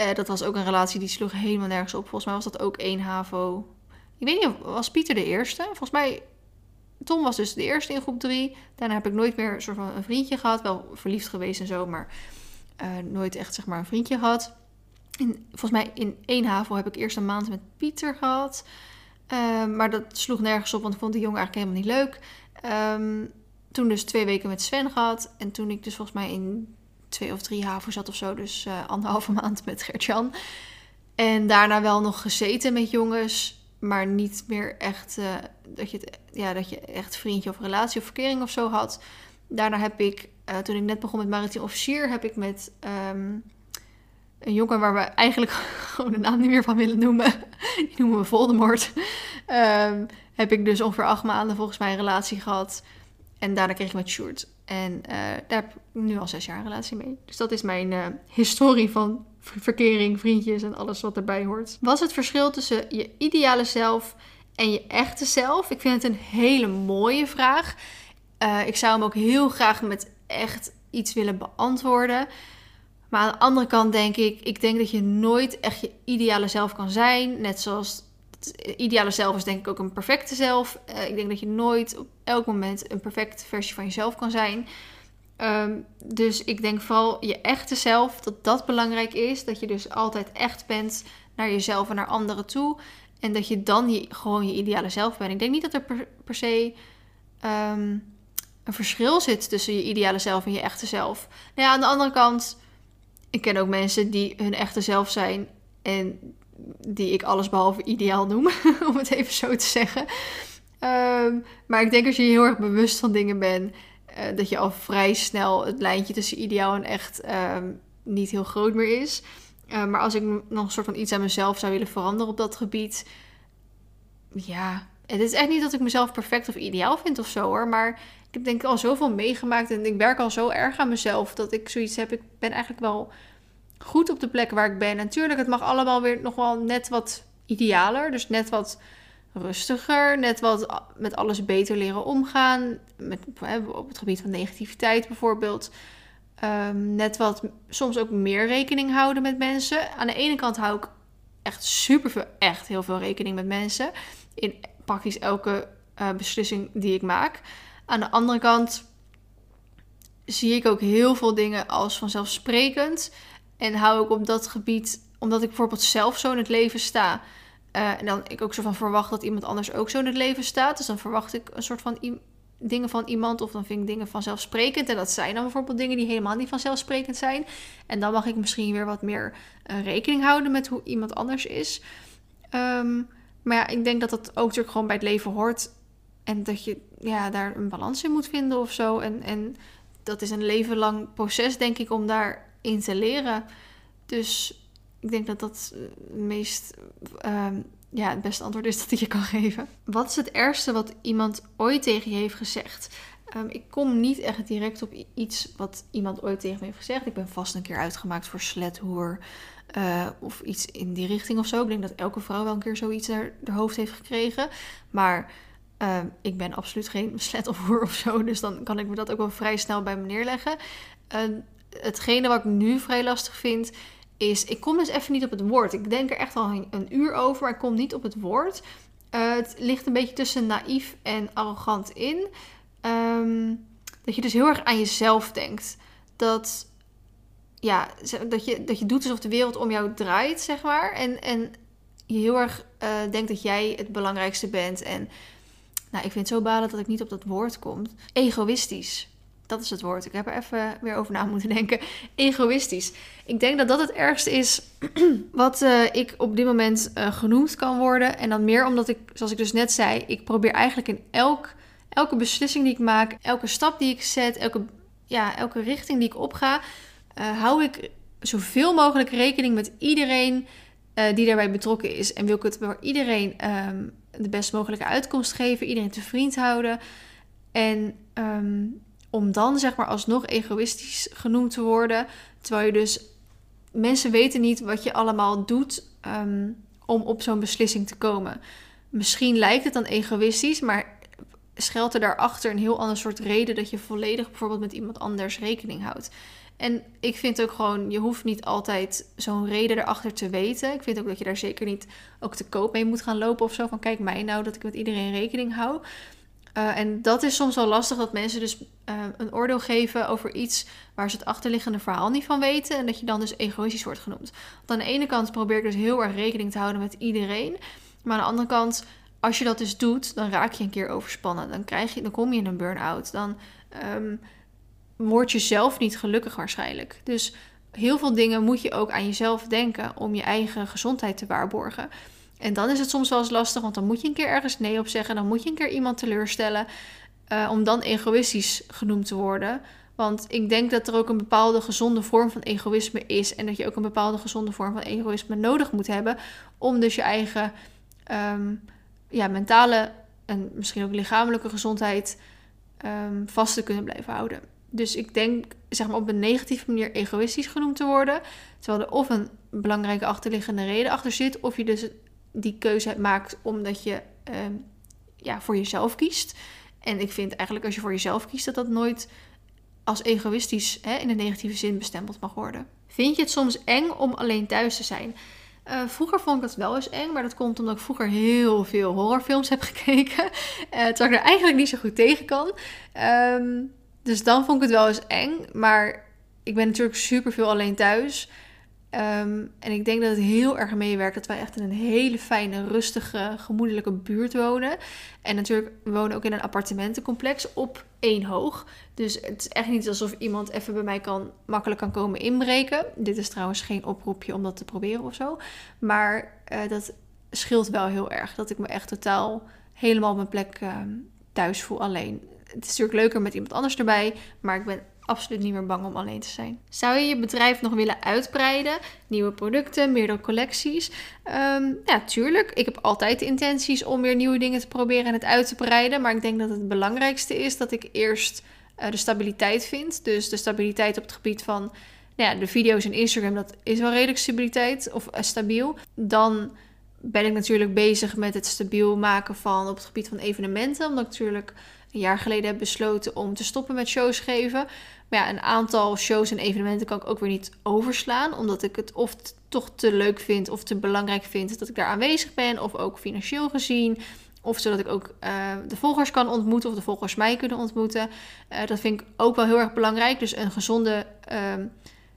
Uh, dat was ook een relatie die sloeg helemaal nergens op. Volgens mij was dat ook één HAVO. Ik weet niet, was Pieter de eerste? Volgens mij, Tom was dus de eerste in groep 3. Daarna heb ik nooit meer een soort van een vriendje gehad. Wel verliefd geweest en zo, maar uh, nooit echt zeg maar een vriendje gehad. En volgens mij in één HAVO heb ik eerst een maand met Pieter gehad. Uh, maar dat sloeg nergens op, want ik vond die jongen eigenlijk helemaal niet leuk. Um, toen dus twee weken met Sven gehad. En toen ik dus volgens mij in twee of drie HAVO zat of zo. Dus uh, anderhalve (laughs) maand met Gertjan. En daarna wel nog gezeten met jongens. Maar niet meer echt uh, dat, je het, ja, dat je echt vriendje of relatie of verkering of zo had. Daarna heb ik, uh, toen ik net begon met maritiem officier, heb ik met um, een jongen waar we eigenlijk (laughs) gewoon de naam niet meer van willen noemen. (laughs) Die noemen we Voldemort. um, heb ik dus ongeveer acht maanden volgens mij een relatie gehad. En daarna kreeg ik met Sjoerd. En uh, daar heb ik nu al zes jaar relatie mee. Dus dat is mijn uh, historie van verkering, vriendjes en alles wat erbij hoort. Wat is het verschil tussen je ideale zelf en je echte zelf? Ik vind het een hele mooie vraag. Uh, ik zou hem ook heel graag met echt iets willen beantwoorden. Maar aan de andere kant denk ik, ik denk dat je nooit echt je ideale zelf kan zijn. Net zoals ideale zelf is denk ik ook een perfecte zelf. Uh, ik denk dat je nooit op elk moment een perfecte versie van jezelf kan zijn. Um, dus ik denk vooral je echte zelf, dat dat belangrijk is. Dat je dus altijd echt bent naar jezelf en naar anderen toe. En dat je dan je, gewoon je ideale zelf bent. Ik denk niet dat er per, se um, een verschil zit tussen je ideale zelf en je echte zelf. Nou ja, aan de andere kant, ik ken ook mensen die hun echte zelf zijn en die ik alles behalve ideaal noem, (laughs) om het even zo te zeggen. Ehm, maar ik denk als je heel erg bewust van dingen bent, uh, dat je al vrij snel het lijntje tussen ideaal en echt ehm, niet heel groot meer is. Uh, maar als ik nog een soort van iets aan mezelf zou willen veranderen op dat gebied, ja, het is echt niet dat ik mezelf perfect of ideaal vind of zo hoor, maar ik heb denk ik al zoveel meegemaakt en ik werk al zo erg aan mezelf dat ik zoiets heb. Ik ben eigenlijk wel goed op de plek waar ik ben. Natuurlijk, het mag allemaal weer nog wel net wat idealer, dus net wat rustiger, net wat met alles beter leren omgaan. Met, op het gebied van negativiteit bijvoorbeeld. Um, net wat soms ook meer rekening houden met mensen. Aan de ene kant hou ik echt super veel, echt heel veel rekening met mensen. In praktisch elke uh, beslissing die ik maak. Aan de andere kant zie ik ook heel veel dingen als vanzelfsprekend. En hou ik op dat gebied, omdat ik bijvoorbeeld zelf zo in het leven sta. Uh, en dan ik ook zo van verwacht dat iemand anders ook zo in het leven staat. Dus dan verwacht ik een soort van dingen van iemand. Of dan vind ik dingen vanzelfsprekend. En dat zijn dan bijvoorbeeld dingen die helemaal niet vanzelfsprekend zijn. En dan mag ik misschien weer wat meer uh, rekening houden met hoe iemand anders is. Um, maar ja, ik denk dat dat ook natuurlijk gewoon bij het leven hoort. En dat je ja, daar een balans in moet vinden of zo. En, en dat is een leven lang proces, denk ik, om daarin te leren. Dus ik denk dat dat het meest, um, ja, het beste antwoord is dat ik je kan geven. Wat is het ergste wat iemand ooit tegen je heeft gezegd? Um, ik kom niet echt direct op iets wat iemand ooit tegen me heeft gezegd. Ik ben vast een keer uitgemaakt voor slethoer. Uh, of iets in die richting of zo. Ik denk dat elke vrouw wel een keer zoiets naar de hoofd heeft gekregen. Maar uh, ik ben absoluut geen (laughs) slet of hoer of zo. Dus dan kan ik me dat ook wel vrij snel bij me neerleggen. Hetgene wat ik nu vrij lastig vind, is... Ik kom dus even niet op het woord. Ik denk er echt al een, uur over, maar ik kom niet op het woord. het ligt een beetje tussen naïef en arrogant in. Um, dat je dus heel erg aan jezelf denkt. Dat ja, dat je, dat je doet alsof de wereld om jou draait, zeg maar. En, en je heel erg uh, denkt dat jij het belangrijkste bent. En nou, ik vind het zo balen dat ik niet op dat woord kom. Egoïstisch. Dat is het woord. Ik heb er even weer over na moeten denken. Egoïstisch. Ik denk dat dat het ergste is (clears throat) wat uh, ik op dit moment uh, genoemd kan worden. En dan meer omdat ik, zoals ik dus net zei, ik probeer eigenlijk in elk, elke beslissing die ik maak, elke stap die ik zet, elke, ja, elke richting die ik opga, uh, hou ik zoveel mogelijk rekening met iedereen die daarbij betrokken is. En wil ik het voor iedereen um, de best mogelijke uitkomst geven, iedereen te vriend houden. En um, om dan zeg maar alsnog egoïstisch genoemd te worden. Terwijl je dus mensen weten niet wat je allemaal doet um, om op zo'n beslissing te komen. Misschien lijkt het dan egoïstisch, maar schuilt er daarachter een heel ander soort reden dat je volledig bijvoorbeeld met iemand anders rekening houdt. En ik vind ook gewoon, je hoeft niet altijd zo'n reden erachter te weten. Ik vind ook dat je daar zeker niet ook te koop mee moet gaan lopen of zo. Van kijk mij nou dat ik met iedereen rekening hou. Uh, en dat is soms wel lastig dat mensen dus uh, een oordeel geven over iets waar ze het achterliggende verhaal niet van weten. En dat je dan dus egoïstisch wordt genoemd. Want aan de ene kant probeer ik dus heel erg rekening te houden met iedereen. Maar aan de andere kant, als je dat dus doet, dan raak je een keer overspannen. Dan, krijg je, dan kom je in een burn-out. Dan um, word je zelf niet gelukkig waarschijnlijk. Dus heel veel dingen moet je ook aan jezelf denken om je eigen gezondheid te waarborgen. En dan is het soms wel eens lastig, want dan moet je een keer ergens nee op zeggen. Dan moet je een keer iemand teleurstellen. Uh, om dan egoïstisch genoemd te worden. Want ik denk dat er ook een bepaalde gezonde vorm van egoïsme is. En dat je ook een bepaalde gezonde vorm van egoïsme nodig moet hebben. Om dus je eigen um, ja, mentale en misschien ook lichamelijke gezondheid um, vast te kunnen blijven houden. Dus ik denk, zeg maar, op een negatieve manier egoïstisch genoemd te worden. Terwijl er of een belangrijke achterliggende reden achter zit, of je dus die keuze maakt omdat je uh, ja, voor jezelf kiest. En ik vind eigenlijk als je voor jezelf kiest, dat dat nooit als egoïstisch hè, in een negatieve zin bestempeld mag worden. Vind je het soms eng om alleen thuis te zijn? Uh, vroeger vond ik dat wel eens eng, maar dat komt omdat ik vroeger heel veel horrorfilms heb (laughs) gekeken. Uh, terwijl ik er eigenlijk niet zo goed tegen kan. Um, dus dan vond ik het wel eens eng. Maar ik ben natuurlijk super veel alleen thuis. Um, en ik denk dat het heel erg meewerkt dat wij echt in een hele fijne, rustige, gemoedelijke buurt wonen. En natuurlijk, we wonen ook in een appartementencomplex op één hoog. Dus het is echt niet alsof iemand even bij mij kan, makkelijk kan komen inbreken. Dit is trouwens geen oproepje om dat te proberen of zo. Maar uh, dat scheelt wel heel erg. Dat ik me echt totaal helemaal op mijn plek ehm, thuis voel alleen. Het is natuurlijk leuker met iemand anders erbij, maar ik ben absoluut niet meer bang om alleen te zijn. Zou je je bedrijf nog willen uitbreiden? Nieuwe producten, meerdere collecties? Um, ja, tuurlijk. Ik heb altijd intenties om weer nieuwe dingen te proberen en het uit te breiden. Maar ik denk dat het belangrijkste is dat ik eerst uh, de stabiliteit vind. Dus de stabiliteit op het gebied van nou ja, de video's en Instagram, dat is wel redelijk stabiliteit of uh, stabiel. Dan ben ik natuurlijk bezig met het stabiel maken van op het gebied van evenementen. Omdat natuurlijk een jaar geleden heb besloten om te stoppen met shows geven. Maar ja, een aantal shows en evenementen kan ik ook weer niet overslaan. Omdat ik het of toch te leuk vind of te belangrijk vind dat ik daar aanwezig ben. Of ook financieel gezien. Of zodat ik ook uh, de volgers kan ontmoeten of de volgers mij kunnen ontmoeten. Uh, dat vind ik ook wel heel erg belangrijk. Dus een gezonde uh,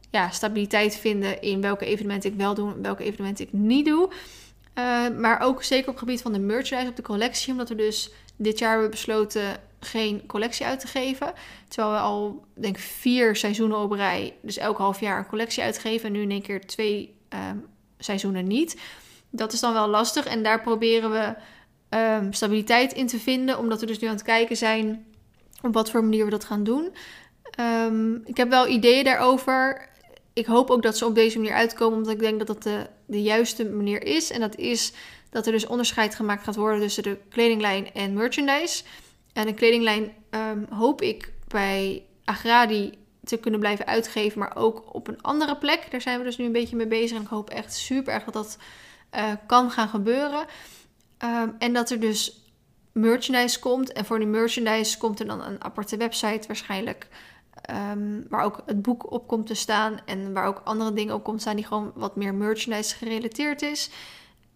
ja, stabiliteit vinden in welke evenementen ik wel doe en welke evenementen ik niet doe. Uh, maar ook zeker op het gebied van de merchandise, op de collectie. Omdat we dus dit jaar hebben besloten geen collectie uit te geven. Terwijl we al, denk ik, vier seizoenen op rij, dus elk half jaar een collectie uitgeven. En nu in één keer twee um, seizoenen niet. Dat is dan wel lastig. En daar proberen we um, stabiliteit in te vinden. Omdat we dus nu aan het kijken zijn op wat voor manier we dat gaan doen. Um, ik heb wel ideeën daarover. Ik hoop ook dat ze op deze manier uitkomen. Omdat ik denk dat dat de, de juiste manier is. En dat is dat er dus onderscheid gemaakt gaat worden tussen de kledinglijn en merchandise. En de kledinglijn um, hoop ik bij Agradi te kunnen blijven uitgeven, maar ook op een andere plek. Daar zijn we dus nu een beetje mee bezig. En ik hoop echt super erg dat dat uh, kan gaan gebeuren. Um, en dat er dus merchandise komt. En voor die merchandise komt er dan een aparte website waarschijnlijk. Um, waar ook het boek op komt te staan. En waar ook andere dingen op komt staan die gewoon wat meer merchandise gerelateerd is.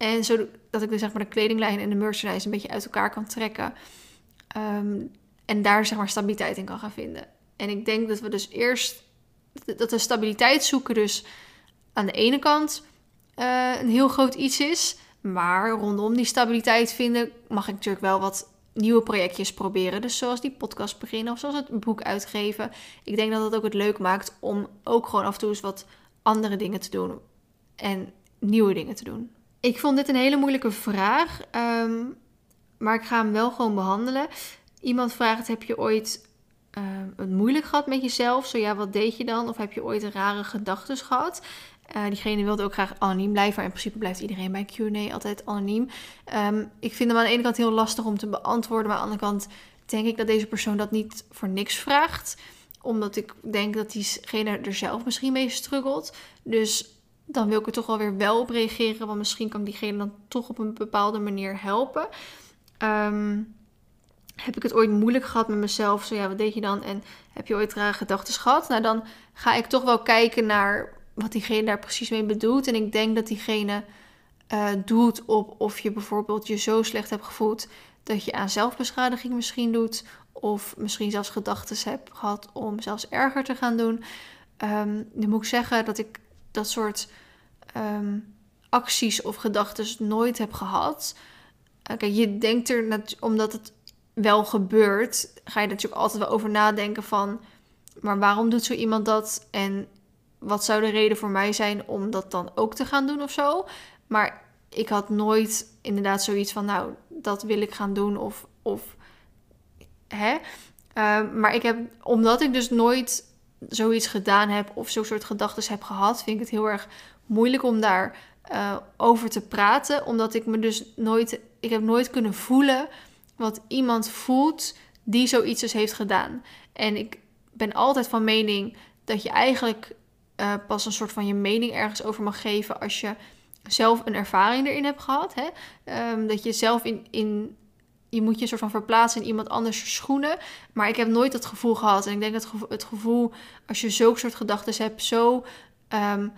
En zodat ik dus zeg maar de kledinglijn en de merchandise een beetje uit elkaar kan trekken. Um, en daar zeg maar stabiliteit in kan gaan vinden. En ik denk dat we dus eerst dat de stabiliteit zoeken dus aan de ene kant uh, een heel groot iets is. Maar rondom die stabiliteit vinden mag ik natuurlijk wel wat nieuwe projectjes proberen. Dus zoals die podcast beginnen of zoals het boek uitgeven. Ik denk dat dat ook het leuk maakt om ook gewoon af en toe eens wat andere dingen te doen. En nieuwe dingen te doen. Ik vond dit een hele moeilijke vraag. Um, maar ik ga hem wel gewoon behandelen. Iemand vraagt: Heb je ooit uh, het moeilijk gehad met jezelf? Zo ja, wat deed je dan? Of heb je ooit rare gedachten gehad? Uh, diegene wilde ook graag anoniem blijven. Maar in principe blijft iedereen bij QA altijd anoniem. Um, ik vind hem aan de ene kant heel lastig om te beantwoorden. Maar aan de andere kant denk ik dat deze persoon dat niet voor niks vraagt. Omdat ik denk dat diegene er zelf misschien mee struggelt. Dus dan wil ik er toch wel weer wel op reageren. Want misschien kan ik diegene dan toch op een bepaalde manier helpen. Um, heb ik het ooit moeilijk gehad met mezelf? Zo ja, wat deed je dan? En heb je ooit rare gedachten gehad? Nou, dan ga ik toch wel kijken naar wat diegene daar precies mee bedoelt. En ik denk dat diegene uh, doet op of je bijvoorbeeld je zo slecht hebt gevoeld dat je aan zelfbeschadiging misschien doet. Of misschien zelfs gedachten hebt gehad om zelfs erger te gaan doen. Um, dan moet ik zeggen dat ik dat soort um, acties of gedachten nooit heb gehad. Kijk, je denkt er, omdat het wel gebeurt, ga je natuurlijk altijd wel over nadenken van, maar waarom doet zo iemand dat? En wat zou de reden voor mij zijn om dat dan ook te gaan doen of zo? Maar ik had nooit inderdaad zoiets van, nou, dat wil ik gaan doen of, of hè? Uh, maar ik heb, omdat ik dus nooit zoiets gedaan heb of zo'n soort gedachten heb gehad, vind ik het heel erg moeilijk om daar uh, over te praten, omdat ik me dus nooit ik heb nooit kunnen voelen wat iemand voelt die zoiets dus heeft gedaan. En ik ben altijd van mening dat je eigenlijk uh, pas een soort van je mening ergens over mag geven als je zelf een ervaring erin hebt gehad. Hè? Um, dat je zelf in, in. Je moet je soort van verplaatsen in iemand anders schoenen. Maar ik heb nooit dat gevoel gehad. En ik denk dat het gevoel, als je zulke soort gedachten hebt, zo. Um,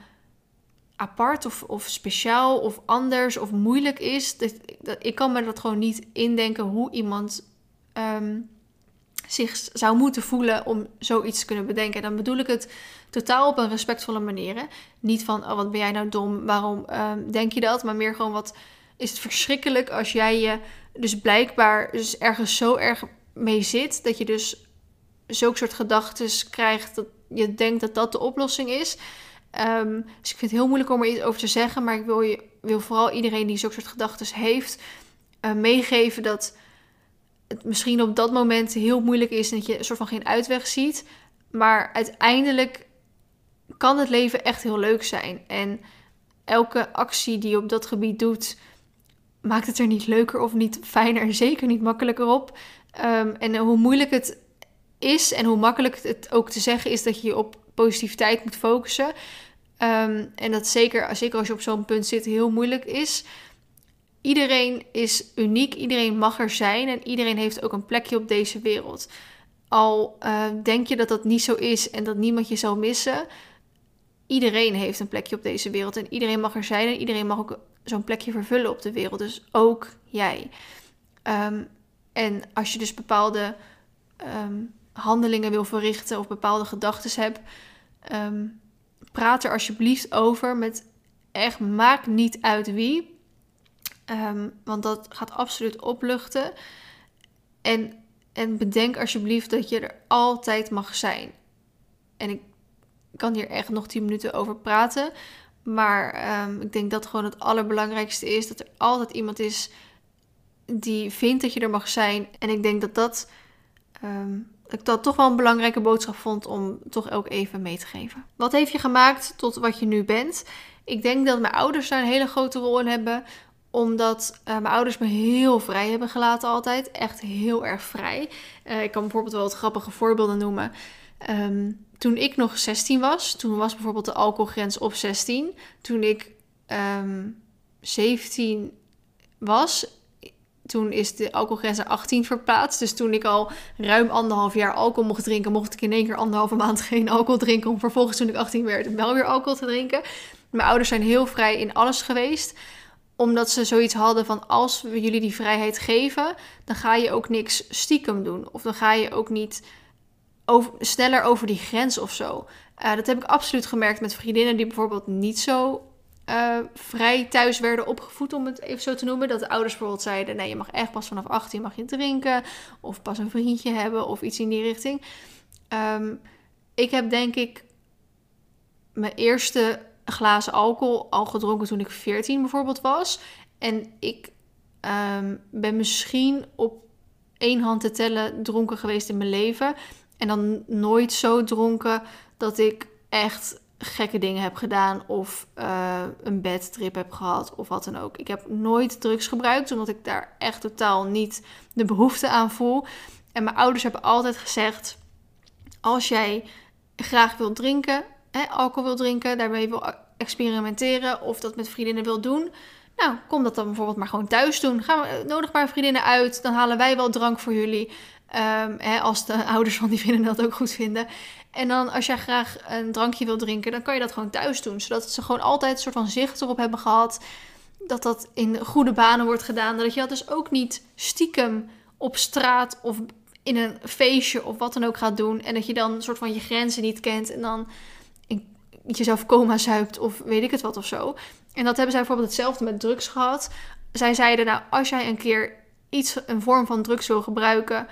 apart of, of speciaal of anders of moeilijk is. Dat, ik kan me dat gewoon niet indenken hoe iemand um, zich zou moeten voelen om zoiets te kunnen bedenken. En dan bedoel ik het totaal op een respectvolle manier. Hè? Niet van, oh wat ben jij nou dom, waarom um, denk je dat? Maar meer gewoon, wat is het verschrikkelijk als jij je dus blijkbaar dus ergens zo erg mee zit... dat je dus zulke soort gedachten krijgt dat je denkt dat dat de oplossing is... Um, dus ik vind het heel moeilijk om er iets over te zeggen. Maar ik wil, je, wil vooral iedereen die zulke soort gedachten heeft. uh, meegeven dat het misschien op dat moment heel moeilijk is en dat je een soort van geen uitweg ziet. Maar uiteindelijk kan het leven echt heel leuk zijn. En elke actie die je op dat gebied doet, maakt het er niet leuker of niet fijner, zeker niet makkelijker op. Ehm, en hoe moeilijk het is en hoe makkelijk het ook te zeggen is dat je je op positiviteit moet focussen. Ehm, en dat zeker, zeker als je op zo'n punt zit, heel moeilijk is. Iedereen is uniek, iedereen mag er zijn en iedereen heeft ook een plekje op deze wereld. Al uh, denk je dat dat niet zo is en dat niemand je zal missen, iedereen heeft een plekje op deze wereld en iedereen mag er zijn en iedereen mag ook zo'n plekje vervullen op de wereld. Dus ook jij. Ehm, en als je dus bepaalde ehm, handelingen wil verrichten of bepaalde gedachten hebt, um, praat er alsjeblieft over met echt maakt niet uit wie. want dat gaat absoluut opluchten. En, en bedenk alsjeblieft dat je er altijd mag zijn. En ik kan hier echt nog 10 minuten over praten. Maar ehm, ik denk dat gewoon het allerbelangrijkste is dat er altijd iemand is die vindt dat je er mag zijn. En ik denk dat dat, um, ik dat toch wel een belangrijke boodschap vond om toch ook even mee te geven. Wat heeft je gemaakt tot wat je nu bent? Ik denk dat mijn ouders daar een hele grote rol in hebben omdat uh, mijn ouders me heel vrij hebben gelaten altijd. Echt heel erg vrij. Uh, ik kan bijvoorbeeld wel wat grappige voorbeelden noemen. Um, toen ik nog 16 was, toen was bijvoorbeeld de alcoholgrens op 16. Toen ik um, ehm, 17 was, toen is de alcoholgrens naar 18 verplaatst. Dus toen ik al ruim anderhalf jaar alcohol mocht drinken, mocht ik in één keer anderhalve maand (laughs) geen alcohol drinken. Om vervolgens toen ik 18 werd wel weer alcohol te drinken. Mijn ouders zijn heel vrij in alles geweest omdat ze zoiets hadden van als we jullie die vrijheid geven, dan ga je ook niks stiekem doen. Of dan ga je ook niet over, sneller over die grens of zo. Uh, dat heb ik absoluut gemerkt met vriendinnen die bijvoorbeeld niet zo uh, vrij thuis werden opgevoed, om het even zo te noemen. Dat de ouders bijvoorbeeld zeiden: nee, je mag echt pas vanaf 18 mag je drinken. Of pas een vriendje hebben of iets in die richting. Um, ik heb denk ik mijn eerste glazen alcohol al gedronken toen ik 14 bijvoorbeeld was. En ik um, ben misschien op één hand te tellen dronken geweest in mijn leven. En dan nooit zo dronken dat ik echt gekke dingen heb gedaan of uh, een bedtrip heb gehad of wat dan ook. Ik heb nooit drugs gebruikt omdat ik daar echt totaal niet de behoefte aan voel. En mijn ouders hebben altijd gezegd: als jij graag wilt drinken, hè, alcohol wil drinken, daarmee wil experimenteren of dat met vriendinnen wil doen. Nou, kom dat dan bijvoorbeeld maar gewoon thuis doen. Gaan we, nodig maar vriendinnen uit. Dan halen wij wel drank voor jullie. Um, hè, als de (laughs) ouders van die vrienden dat ook goed vinden. En dan als jij graag een drankje wil drinken, dan kan je dat gewoon thuis doen. Zodat ze gewoon altijd een soort van zicht erop hebben gehad. Dat dat in goede banen wordt gedaan. Dat je dat dus ook niet stiekem op straat of in een feestje of wat dan ook gaat doen. En dat je dan een soort van je grenzen niet kent. En dan jezelf coma zuipt of weet ik het wat of zo. En dat hebben zij bijvoorbeeld hetzelfde met drugs gehad. Zij zeiden, nou, als jij een keer iets, een vorm van drugs wil gebruiken,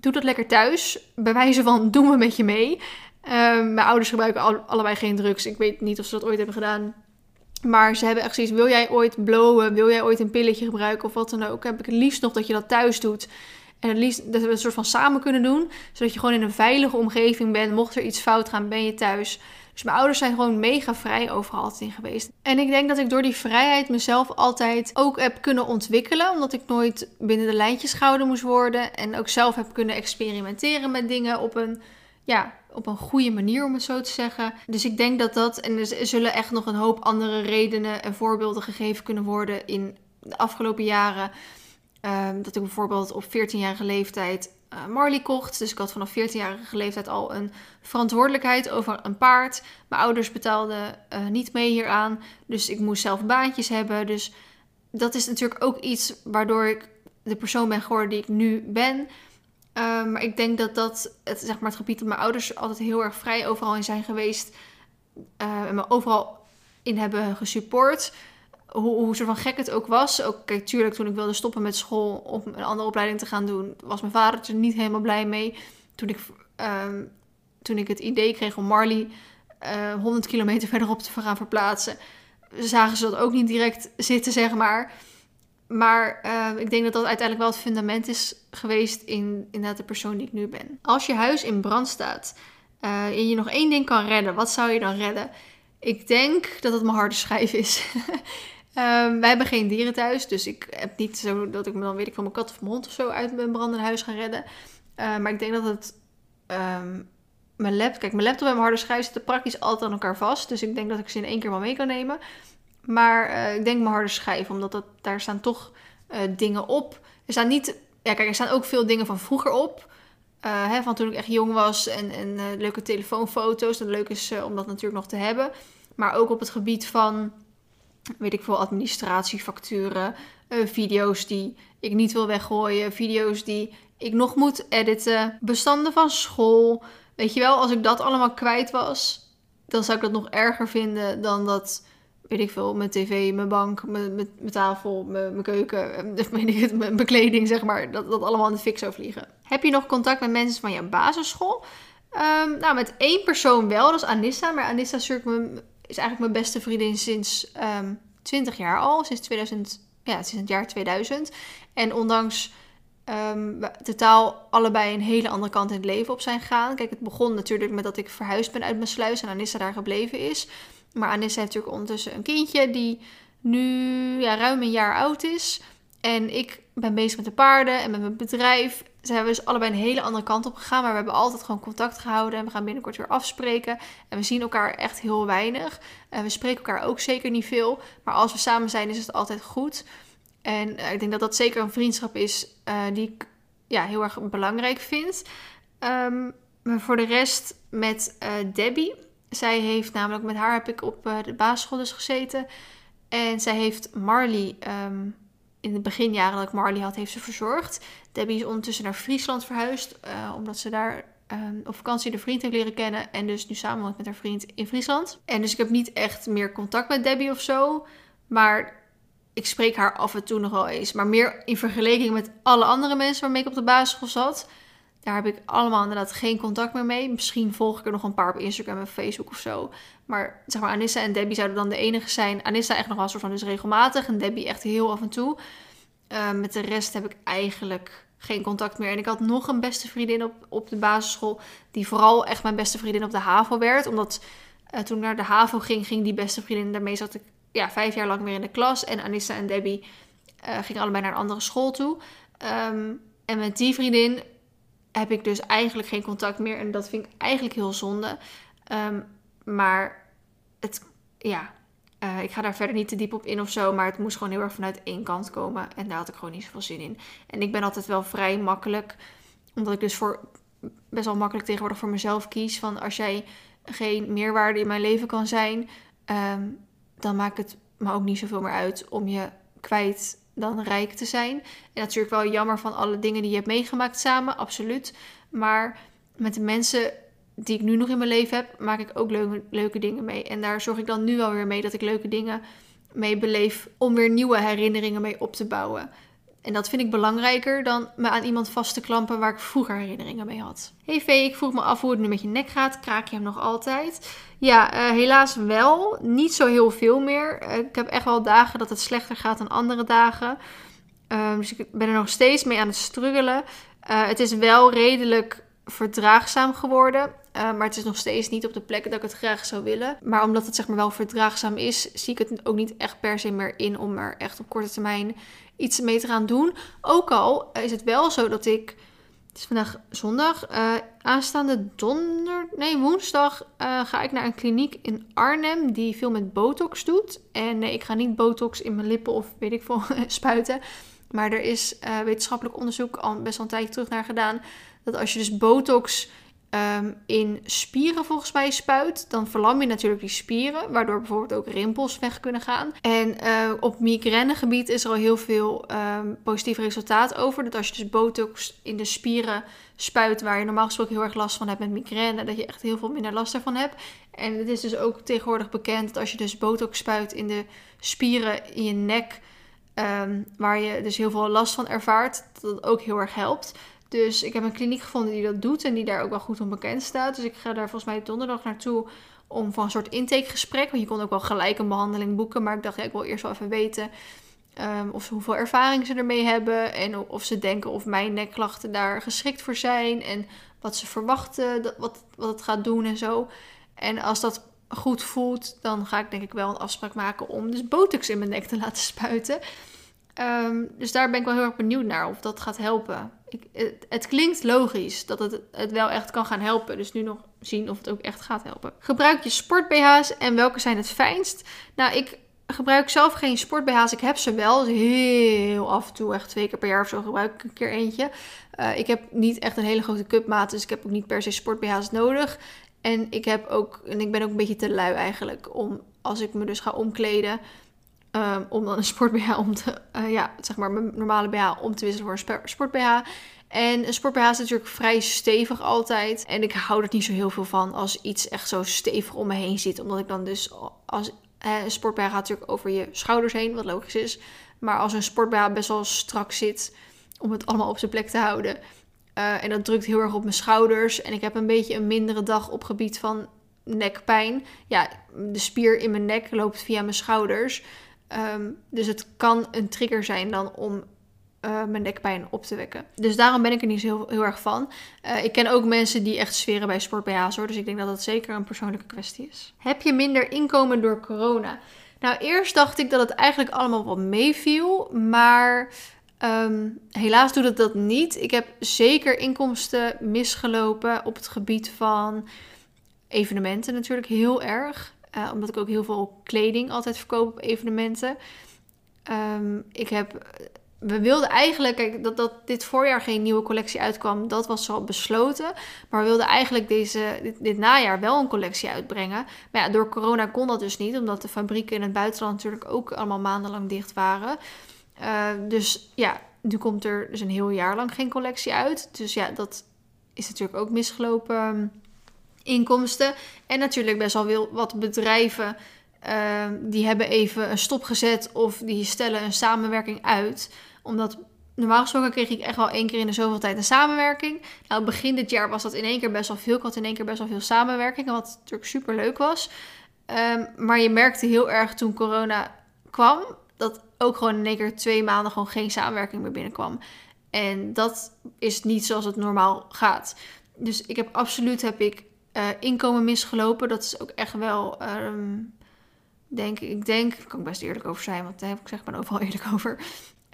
doe dat lekker thuis. Bij wijze van, (laughs) doen we met je mee. Ehm, mijn ouders gebruiken allebei geen drugs. Ik weet niet of ze dat ooit hebben gedaan. Maar ze hebben echt zoiets, wil jij ooit blowen? Wil jij ooit een pilletje gebruiken of wat dan ook? Heb ik het liefst nog dat je dat thuis doet. En het liefst dat we een soort van samen kunnen doen. Zodat je gewoon in een veilige omgeving bent. Mocht er iets fout gaan, ben je thuis. Dus mijn ouders zijn gewoon mega vrij overal altijd in geweest. En ik denk dat ik door die vrijheid mezelf altijd ook heb kunnen ontwikkelen. Omdat ik nooit binnen de lijntjes gehouden moest worden. En ook zelf heb kunnen experimenteren met dingen op een, ja, op een goede manier, om het zo te zeggen. Dus ik denk dat dat. En er zullen echt nog een hoop andere redenen en voorbeelden gegeven kunnen worden in de afgelopen jaren. Um, dat ik bijvoorbeeld op 14-jarige leeftijd uh, Marley kocht. Dus ik had vanaf 14-jarige leeftijd al een verantwoordelijkheid over een paard. Mijn ouders betaalden uh, niet mee hieraan. Dus ik moest zelf baantjes hebben. Dus dat is natuurlijk ook iets waardoor ik de persoon ben geworden die ik nu ben. Uh, maar ik denk dat dat het, zeg maar, het gebied dat mijn ouders altijd heel erg vrij overal in zijn geweest. en me overal in hebben gesupport hoe, hoe soort van gek het ook was. Ook, kijk, tuurlijk, toen ik wilde stoppen met school om een andere opleiding te gaan doen, was mijn vader er niet helemaal blij mee. Toen ik, ehm, toen ik het idee kreeg om Marley uh, eh, 100 kilometer verderop te gaan verplaatsen, zagen ze dat ook niet direct zitten, zeg maar. Maar uh, ik denk dat dat uiteindelijk wel het fundament is geweest in inderdaad de persoon die ik nu ben. Als je huis in brand staat uh, en je nog één ding kan redden, wat zou je dan redden? Ik denk dat het mijn harde schijf is. (laughs) um, wij hebben geen dieren thuis, dus ik heb niet zo dat ik me dan weet ik van mijn kat of mijn hond of zo uit mijn brandende huis ga redden. Uh, maar ik denk dat het um, mijn laptop, kijk, mijn laptop en mijn harde schijf zitten praktisch altijd aan elkaar vast. Dus ik denk dat ik ze in één keer wel mee kan nemen. Maar uh, ik denk mijn harde schijf, omdat dat, daar staan toch uh, dingen op. Er staan niet, ja kijk, er staan ook veel dingen van vroeger op. Uh, hè, van toen ik echt jong was en, en leuke telefoonfoto's. Dat leuk is om dat natuurlijk nog te hebben. Maar ook op het gebied van, weet ik veel, administratiefacturen. video's die ik niet wil weggooien. Video's die ik nog moet editen. Bestanden van school. Weet je wel, als ik dat allemaal kwijt was, dan zou ik dat nog erger vinden dan dat weet ik veel, mijn tv, mijn bank, mijn, mijn, mijn tafel, mijn, mijn keuken, (laughs) het, mijn bekleding, zeg maar, dat dat allemaal in de fik zou vliegen. Heb je nog contact met mensen van je basisschool? Um, nou, met één persoon wel, dat is Anissa. Maar Anissa is, is eigenlijk mijn beste vriendin sinds um, ehm, 20 jaar al, sinds 2000, ja, sinds het jaar 2000. En ondanks um, totaal allebei een hele andere kant in het leven op zijn gegaan. Kijk, het begon natuurlijk met dat ik verhuisd ben uit mijn sluis en Anissa daar gebleven is. Maar Anissa heeft natuurlijk ondertussen een kindje die nu ja, ruim een jaar oud is. En ik ben bezig met de paarden en met mijn bedrijf. Ze hebben dus allebei een hele andere kant op gegaan. Maar we hebben altijd gewoon contact gehouden. En we gaan binnenkort weer afspreken. En we zien elkaar echt heel weinig. En we spreken elkaar ook zeker niet veel. Maar als we samen zijn, is het altijd goed. En uh, ik denk dat dat zeker een vriendschap is uh, die ik ja, heel erg belangrijk vind. Um, maar voor de rest met uh, Debbie zij heeft namelijk, met haar heb ik op de basisschool dus gezeten. En zij heeft Marley, um, in de beginjaren dat ik Marley had, heeft ze verzorgd. Debbie is ondertussen naar Friesland verhuisd, uh, omdat ze daar um, op vakantie de vriend heeft leren kennen. En dus nu samen woont met haar vriend in Friesland. En dus ik heb niet echt meer contact met Debbie of zo. Maar ik spreek haar af en toe nog wel eens. Maar meer in vergelijking met alle andere mensen waarmee ik op de basisschool zat daar heb ik allemaal inderdaad geen contact meer mee. Misschien volg ik er nog een paar op Instagram en Facebook of zo. Maar zeg maar, Anissa en Debbie zouden dan de enige zijn. Anissa echt nog wel soort van dus regelmatig. En Debbie echt heel af en toe. Uh, met de rest heb ik eigenlijk geen contact meer. En ik had nog een beste vriendin op, op de basisschool. Die vooral echt mijn beste vriendin op de HAVO werd. Omdat uh, toen ik naar de HAVO ging, ging die beste vriendin. Daarmee zat ik ja, vijf jaar lang weer in de klas. En Anissa en Debbie uh, gingen allebei naar een andere school toe. Um, en met die vriendin heb ik dus eigenlijk geen contact meer. En dat vind ik eigenlijk heel zonde. Um, maar het, ja, uh, ik ga daar verder niet te diep op in of zo. Maar het moest gewoon heel erg vanuit één kant komen. En daar had ik gewoon niet zoveel zin in. En ik ben altijd wel vrij makkelijk. Omdat ik dus voor best wel makkelijk tegenwoordig voor mezelf kies. Van als jij geen meerwaarde in mijn leven kan zijn. Um, dan maakt het me ook niet zoveel meer uit om je kwijt dan rijk te zijn. En natuurlijk wel jammer van alle dingen die je hebt meegemaakt samen, absoluut. Maar met de mensen die ik nu nog in mijn leven heb, maak ik ook leuke, leuke dingen mee. En daar zorg ik dan nu wel weer mee dat ik leuke dingen mee beleef om weer nieuwe herinneringen mee op te bouwen. En dat vind ik belangrijker dan me aan iemand vast te klampen waar ik vroeger herinneringen mee had. Hey Vee, ik vroeg me af hoe het nu met je nek gaat. Kraak je hem nog altijd? Ja, uh, helaas wel. Niet zo heel veel meer. Uh, ik heb echt wel dagen dat het slechter gaat dan andere dagen. Uh, dus ik ben er nog steeds mee aan het struggelen. Uh, het is wel redelijk verdraagzaam geworden. maar het is nog steeds niet op de plek dat ik het graag zou willen. Maar omdat het zeg maar wel verdraagzaam is, zie ik het ook niet echt per se meer in om er echt op korte termijn iets mee te gaan doen. Ook al is het wel zo dat ik. Het is vandaag zondag. Uh, aanstaande donder. Nee, woensdag uh, ga ik naar een kliniek in Arnhem. Die veel met botox doet. En nee, ik ga niet botox in mijn lippen of weet ik veel (laughs) spuiten. Maar er is uh, wetenschappelijk onderzoek al best wel een tijdje terug naar gedaan. Dat als je dus botox um, in spieren volgens mij spuit, dan verlam je natuurlijk die spieren, waardoor bijvoorbeeld ook rimpels weg kunnen gaan. En uh, op migrainegebied is er al heel veel um, positief resultaat over. Dat als je dus botox in de spieren spuit, waar je normaal gesproken heel erg last van hebt met migraine, dat je echt heel veel minder last ervan hebt. En het is dus ook tegenwoordig bekend dat als je dus botox spuit in de spieren in je nek, um, waar je dus heel veel last van ervaart, dat dat ook heel erg helpt. Dus ik heb een kliniek gevonden die dat doet en die daar ook wel goed om bekend staat. Dus ik ga daar volgens mij donderdag naartoe om van een soort intakegesprek. Want je kon ook wel gelijk een behandeling boeken. Maar ik dacht, ja, ik wil eerst wel even weten Um, of hoeveel ervaring ze ermee hebben. En of ze denken of mijn nekklachten daar geschikt voor zijn. En wat ze verwachten, wat, wat het gaat doen en zo. En als dat goed voelt, dan ga ik denk ik wel een afspraak maken om dus botox in mijn nek te (laughs) laten spuiten. Ehm, dus daar ben ik wel heel erg benieuwd naar of dat gaat helpen. Het, het, klinkt logisch dat het, het wel echt kan gaan helpen. Dus nu nog zien of het ook echt gaat helpen. Gebruik je sport BH's en welke zijn het fijnst? Nou, ik gebruik zelf geen sport BH's. Ik heb ze wel. Dus heel af en toe, echt twee keer per jaar of zo, gebruik ik een keer eentje. Uh, ik heb niet echt een hele grote cupmaat, dus ik heb ook niet per se sport BH's nodig. En ik heb ook, en ik ben ook een beetje te lui eigenlijk om als ik me dus ga omkleden. Um, om dan een sport BH om te, uh, ja, zeg maar mijn normale BH om te wisselen voor een sport BH. En een sport BH is natuurlijk vrij stevig altijd. En ik hou er niet zo heel veel van als iets echt zo stevig om me heen zit. Omdat ik dan dus als een sport BH gaat natuurlijk over je schouders heen, wat logisch is. Maar als een sport BH best wel strak zit om het allemaal op zijn plek te houden. Uh, en dat drukt heel erg op mijn schouders. En ik heb een beetje een mindere dag op gebied van nekpijn. Ja, de spier in mijn nek loopt via mijn schouders. Um, dus het kan een trigger zijn dan om uh, mijn nekpijn op te wekken. Dus daarom ben ik er niet heel, heel erg van. Uh, ik ken ook mensen die echt sferen bij sport BH's hoor. Dus ik denk dat dat zeker een persoonlijke kwestie is. Heb je minder inkomen door corona? Nou, eerst dacht ik dat het eigenlijk allemaal wel meeviel. Maar um, helaas doet het dat niet. Ik heb zeker inkomsten misgelopen op het gebied van evenementen natuurlijk heel erg. Uh, omdat ik ook heel veel kleding altijd verkoop op evenementen. Um, ik heb we wilden eigenlijk, dat, dat dit voorjaar geen nieuwe collectie uitkwam, dat was al besloten. Maar we wilden eigenlijk deze, dit, dit, najaar wel een collectie uitbrengen. Maar ja, door corona kon dat dus niet, omdat de fabrieken in het buitenland natuurlijk ook allemaal maandenlang dicht waren. Uh, dus ja, nu komt er dus een heel jaar lang geen collectie uit. Dus ja, dat is natuurlijk ook misgelopen ehm, inkomsten. En natuurlijk best wel wat bedrijven uh, die hebben even een stop gezet of die stellen een samenwerking uit omdat normaal gesproken kreeg ik echt wel één keer in de zoveel tijd een samenwerking. Nou, begin dit jaar was dat in één keer best wel veel. Ik had in één keer best wel veel samenwerkingen, wat natuurlijk super leuk was. Um, maar je merkte heel erg toen corona kwam, dat ook gewoon in één keer twee maanden gewoon geen samenwerking meer binnenkwam. En dat is niet zoals het normaal gaat. Dus ik heb absoluut heb ik, uh, inkomen misgelopen. Dat is ook echt wel. Um, denk, ik denk, daar kan ik best eerlijk over zijn, want daar heb ik zeg maar overal eerlijk over.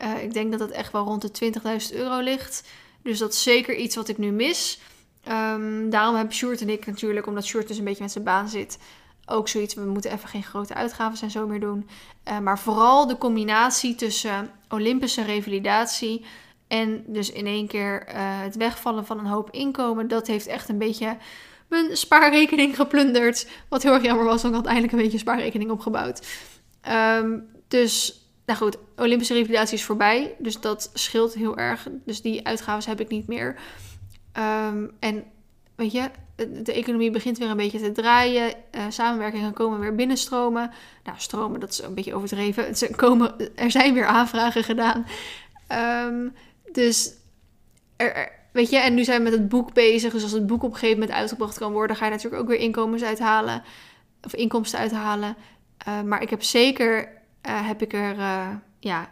Uh, ik denk dat het echt wel rond de 20.000 euro ligt. Dus dat is zeker iets wat ik nu mis. Um, daarom hebben Sjoerd en ik natuurlijk, omdat Sjoerd dus een beetje met zijn baan zit, ook zoiets. We moeten even geen grote uitgaven en zo meer doen. Uh, maar vooral de combinatie tussen Olympische revalidatie en dus in één keer het wegvallen van een hoop inkomen. Dat heeft echt een beetje mijn spaarrekening geplunderd. Wat heel erg jammer was, want ik had eindelijk een beetje spaarrekening opgebouwd. Um, dus nou goed, Olympische revalidatie is voorbij. Dus dat scheelt heel erg. Dus die uitgaven heb ik niet meer. Um, en weet je, de economie begint weer een beetje te draaien. Uh, samenwerkingen komen weer binnenstromen. Nou, stromen, dat is een beetje overdreven. Ze komen, er zijn weer aanvragen gedaan. Um, dus, er, weet je, en nu zijn we met het boek bezig. Dus als het boek op een gegeven moment uitgebracht kan worden, ga je natuurlijk ook weer inkomens uithalen. Of inkomsten uithalen. Uh, maar ik heb zeker uh, heb ik er uh, ja,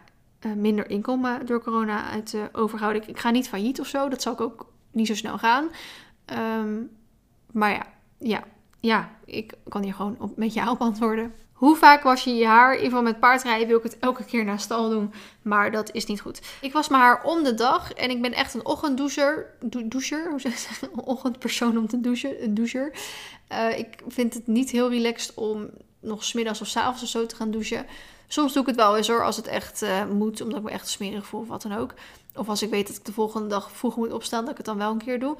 minder inkomen door corona uit overgehouden. Ik, ik, ga niet failliet of zo, dat zal ik ook niet zo snel gaan. Um, maar ja, ja, ja, ik kan hier gewoon op, met ja op antwoorden. Hoe vaak was je je haar? In ieder geval met paardrijden wil ik het elke keer naar stal doen. Maar dat is niet goed. Ik was mijn haar om de dag. En ik ben echt een ochtenddoucher. Do doucher? Hoe zeg je Een ochtendpersoon om te douchen. Een doucher. Uh, ik vind het niet heel relaxed om nog smiddags of s avonds of zo te gaan douchen. Soms doe ik het wel eens hoor, als het echt uh, moet, omdat ik me echt smerig voel of wat dan ook. Of als ik weet dat ik de volgende dag vroeg moet opstaan, dat ik het dan wel een keer doe.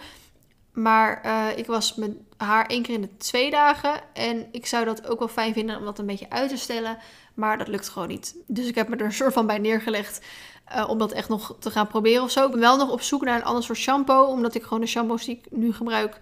Maar uh, ik was met haar één keer in de twee dagen. En ik zou dat ook wel fijn vinden om dat een beetje uit te stellen. Maar dat lukt gewoon niet. Dus ik heb me er een soort van bij neergelegd. Uh, om dat echt nog te gaan proberen of zo. Ik ben wel nog op zoek naar een ander soort shampoo. Omdat ik gewoon de shampoos die ik nu gebruik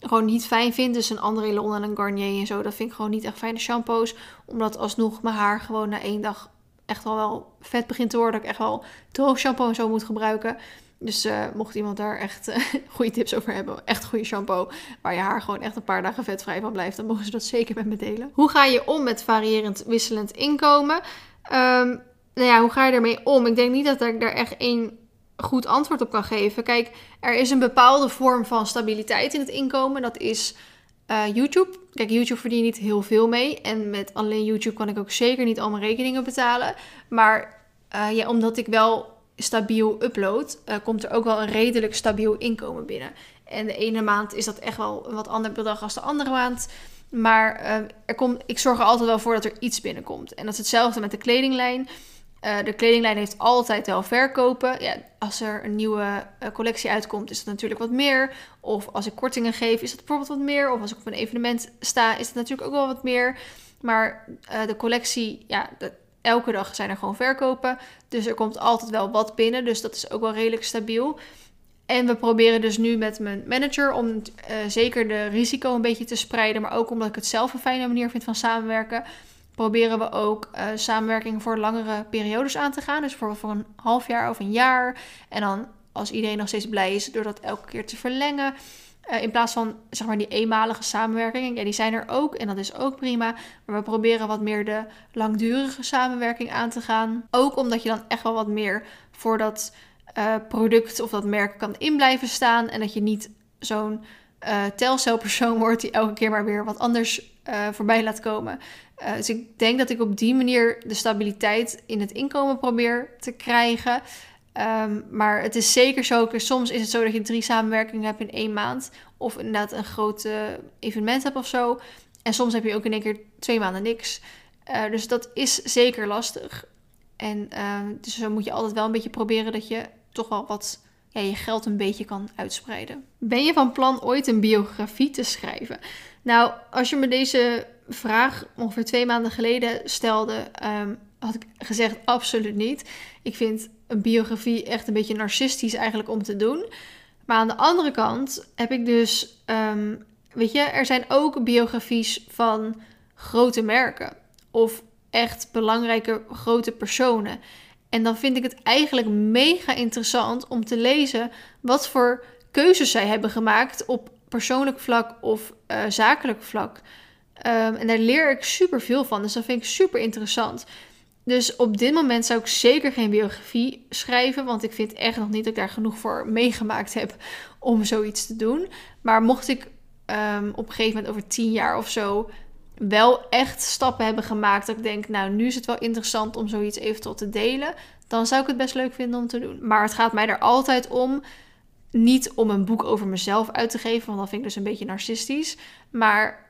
gewoon niet fijn vind. Dus een André Lon en een Garnier en zo. Dat vind ik gewoon niet echt fijne shampoos. Omdat alsnog mijn haar gewoon na één dag echt wel wel vet begint te worden. Dat ik echt wel droog shampoo en zo moet gebruiken. Dus uh, mocht iemand daar echt uh, (laughs) goede tips over hebben, echt goede shampoo, waar je haar gewoon echt een paar dagen vetvrij van blijft, dan mogen ze dat zeker met me delen. Hoe ga je om met variërend wisselend inkomen? Um, nou ja, hoe ga je ermee om? Ik denk niet dat ik daar echt één goed antwoord op kan geven. Kijk, er is een bepaalde vorm van stabiliteit in het inkomen. Dat is uh, YouTube. Kijk, YouTube verdien je niet heel veel mee. En met alleen YouTube kan ik ook zeker niet al mijn rekeningen betalen. Maar ja, omdat ik wel stabiel upload, uh, komt er ook wel een redelijk stabiel inkomen binnen. En de ene maand is dat echt wel een wat ander bedrag als de andere maand. Maar er komt, ik zorg er altijd wel voor dat er iets binnenkomt. En dat is hetzelfde met de kledinglijn. Uh, de kledinglijn heeft altijd wel verkopen. Ja, als er een nieuwe collectie uitkomt, is dat natuurlijk wat meer. Of als ik kortingen geef, is dat bijvoorbeeld wat meer. Of als ik op een evenement sta, is dat natuurlijk ook wel wat meer. Maar de collectie, ja, de, elke dag zijn er gewoon verkopen. Dus er komt altijd wel wat binnen. Dus dat is ook wel redelijk stabiel. En we proberen dus nu met mijn manager om zeker de risico een beetje te spreiden. Maar ook omdat ik het zelf een fijne manier vind van samenwerken proberen we ook uh, samenwerking voor langere periodes aan te gaan. Dus bijvoorbeeld voor een half jaar of een jaar. En dan als iedereen nog steeds blij is, door dat elke keer te verlengen. Uh, in plaats van zeg maar die eenmalige samenwerking. Ja, die zijn er ook en dat is ook prima. Maar we proberen wat meer de langdurige samenwerking aan te gaan. Ook omdat je dan echt wel wat meer voor dat uh, product of dat merk kan in blijven staan. En dat je niet zo'n uh, telcelpersoon (laughs) wordt die elke keer maar weer wat anders voorbij laat komen. Dus ik denk dat ik op die manier de stabiliteit in het inkomen probeer te krijgen. Um, maar het is zeker zo, soms is het zo dat je drie samenwerkingen hebt in één maand. Of inderdaad een groot evenement hebt of zo. En soms heb je ook in één keer twee maanden niks. Uh, dus dat is zeker lastig. En uh, dus zo moet je altijd wel een beetje proberen dat je toch wel wat ja, je geld een beetje kan uitspreiden. Ben je van plan ooit een biografie te schrijven? Nou, als je me deze vraag ongeveer twee maanden geleden stelde, um, had ik gezegd absoluut niet. Ik vind een biografie echt een beetje narcistisch eigenlijk om te doen. Maar aan de andere kant heb ik dus, um, weet je, er zijn ook biografies van grote merken of echt belangrijke grote personen. En dan vind ik het eigenlijk mega interessant om te lezen wat voor keuzes zij hebben gemaakt op persoonlijk vlak of uh, zakelijk vlak. Um, en daar leer ik super veel van. Dus dat vind ik super interessant. Dus op dit moment zou ik zeker geen biografie schrijven. Want ik vind echt nog niet dat ik daar genoeg voor meegemaakt heb om zoiets te doen. Maar mocht ik um, op een gegeven moment over tien jaar of zo wel echt stappen hebben gemaakt. Dat ik denk, nou, nu is het wel interessant om zoiets eventueel te delen. Dan zou ik het best leuk vinden om te doen. Maar het gaat mij er altijd om. Niet om een boek over mezelf uit te geven, want dat vind ik dus een beetje narcistisch. Maar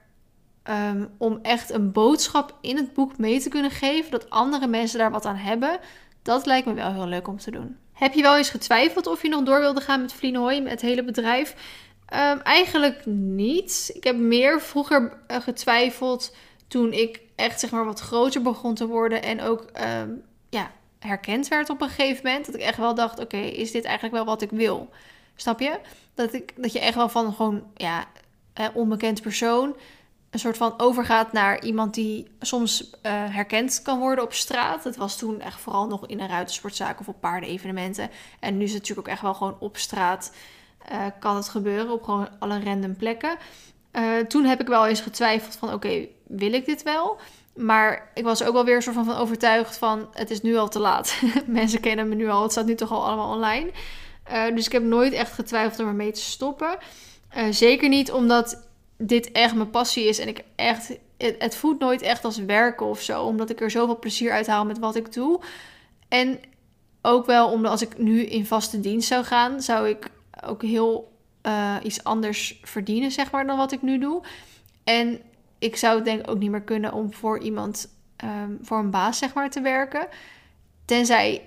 um, om echt een boodschap in het boek mee te kunnen geven, dat andere mensen daar wat aan hebben, dat lijkt me wel heel leuk om te doen. Heb je wel eens getwijfeld of je nog door wilde gaan met Vlienhooi, met het hele bedrijf? Um, eigenlijk niet. Ik heb meer vroeger uh, getwijfeld toen ik echt zeg maar wat groter begon te worden en ook um, ja, herkend werd op een gegeven moment. Dat ik echt wel dacht, oké, is dit eigenlijk wel wat ik wil? Snap je? Dat, ik, dat je echt wel van gewoon, ja, onbekend persoon een soort van overgaat naar iemand die soms uh, herkend kan worden op straat. Het was toen echt vooral nog in een ruitersportzaak of op paardenevenementen. En nu is het natuurlijk ook echt wel gewoon op straat uh, kan het gebeuren op gewoon alle random plekken. Uh, toen heb ik wel eens getwijfeld van oké, wil ik dit wel? Maar ik was ook wel weer een soort van, van overtuigd van het is nu al te laat. (laughs) Mensen kennen me nu al, het staat nu toch al allemaal online. dus ik heb nooit echt getwijfeld om ermee te stoppen. zeker niet omdat dit echt mijn passie is en ik echt, het, het voelt nooit echt als werken of zo, omdat ik er zoveel plezier uit haal met wat ik doe. En ook wel omdat als ik nu in vaste dienst zou gaan, zou ik ook heel uh, iets anders verdienen, zeg maar, dan wat ik nu doe. En ik zou het denk ik ook niet meer kunnen om voor iemand, um, voor een baas, zeg maar, te werken. Tenzij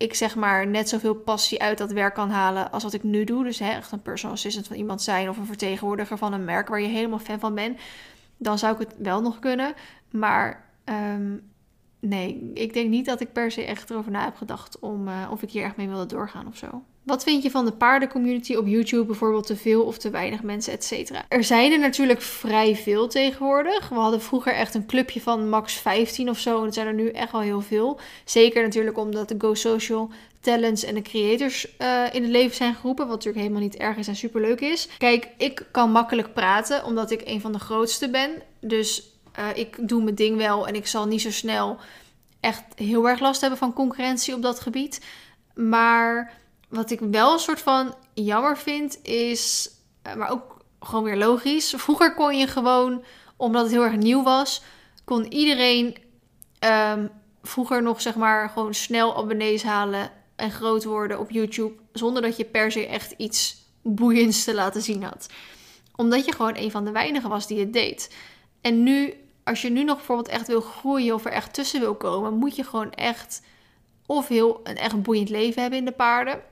ik zeg maar net zoveel passie uit dat werk kan halen als wat ik nu doe. Dus hè, echt een personal assistant van iemand zijn of een vertegenwoordiger van een merk waar je helemaal fan van bent. Dan zou ik het wel nog kunnen. Maar um, nee, ik denk niet dat ik per se echt erover na heb gedacht om uh, of ik hier echt mee wilde doorgaan of zo. Wat vind je van de paardencommunity op YouTube? Bijvoorbeeld te veel of te weinig mensen, et cetera. Er zijn er natuurlijk vrij veel tegenwoordig. We hadden vroeger echt een clubje van max 15 of zo. En het zijn er nu echt wel heel veel. Zeker natuurlijk omdat de Go Social talents en de creators uh, in het leven zijn geroepen. Wat natuurlijk helemaal niet erg is en superleuk is. Kijk, ik kan makkelijk praten omdat ik een van de grootste ben. Dus uh, ik doe mijn ding wel en ik zal niet zo snel echt heel erg last hebben van concurrentie op dat gebied. Maar wat ik wel een soort van jammer vind is, eh, maar ook gewoon weer logisch. Vroeger kon je gewoon, omdat het heel erg nieuw was, kon iedereen ehm, vroeger nog zeg maar gewoon snel abonnees halen en groot worden op YouTube. Zonder dat je per se echt iets boeiends te laten zien had. Omdat je gewoon een van de weinigen was die het deed. En nu, als je nu nog bijvoorbeeld echt wil groeien of er echt tussen wil komen, moet je gewoon echt of heel een echt boeiend leven hebben in de paarden.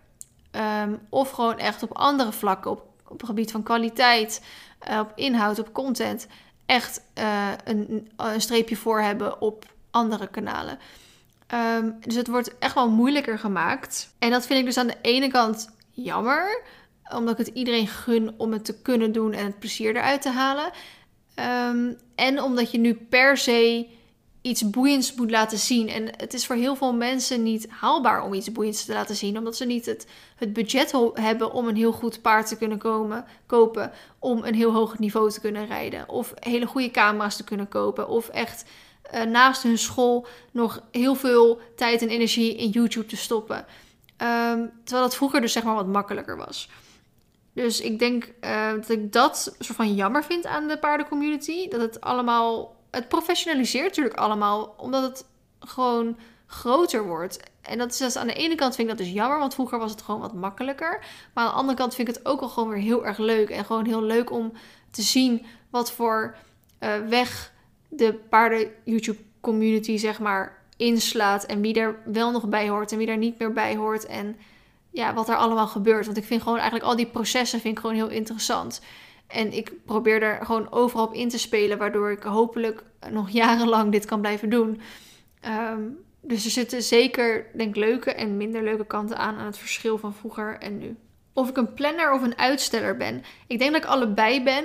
Ehm, of gewoon echt op andere vlakken, op, op het gebied van kwaliteit, uh, op inhoud, op content, echt uh, een, een, streepje voor hebben op andere kanalen. Um, dus het wordt echt wel moeilijker gemaakt. En dat vind ik dus aan de ene kant jammer, omdat ik het iedereen gun om het te kunnen doen en het plezier eruit te halen. Um, en omdat je nu per se iets boeiends moet laten zien. En het is voor heel veel mensen niet haalbaar om iets boeiends te laten zien, omdat ze niet het, het budget hebben om een heel goed paard te kunnen komen, kopen, om een heel hoog niveau te kunnen rijden, of hele goede camera's te kunnen kopen, of echt uh, naast hun school nog heel veel tijd en energie in YouTube te stoppen. Um, terwijl dat vroeger dus zeg maar wat makkelijker was. Dus ik denk uh, dat ik dat soort van jammer vind aan de paardencommunity. Dat het allemaal het professionaliseert natuurlijk allemaal, omdat het gewoon groter wordt. En dat is dus aan de ene kant vind ik dat dus jammer, want vroeger was het gewoon wat makkelijker. Maar aan de andere kant vind ik het ook al gewoon weer heel erg leuk. En gewoon heel leuk om te zien wat voor uh, weg de paarden YouTube community zeg maar inslaat. En wie er wel nog bij hoort en wie er niet meer bij hoort. En ja, wat er allemaal gebeurt. Want ik vind gewoon eigenlijk al die processen vind ik gewoon heel interessant. En ik probeer er gewoon overal op in te spelen, waardoor ik hopelijk nog jarenlang dit kan blijven doen. Ehm, dus er zitten zeker, denk leuke en minder leuke kanten aan aan het verschil van vroeger en nu. Of ik een planner of een uitsteller ben. Ik denk dat ik allebei ben.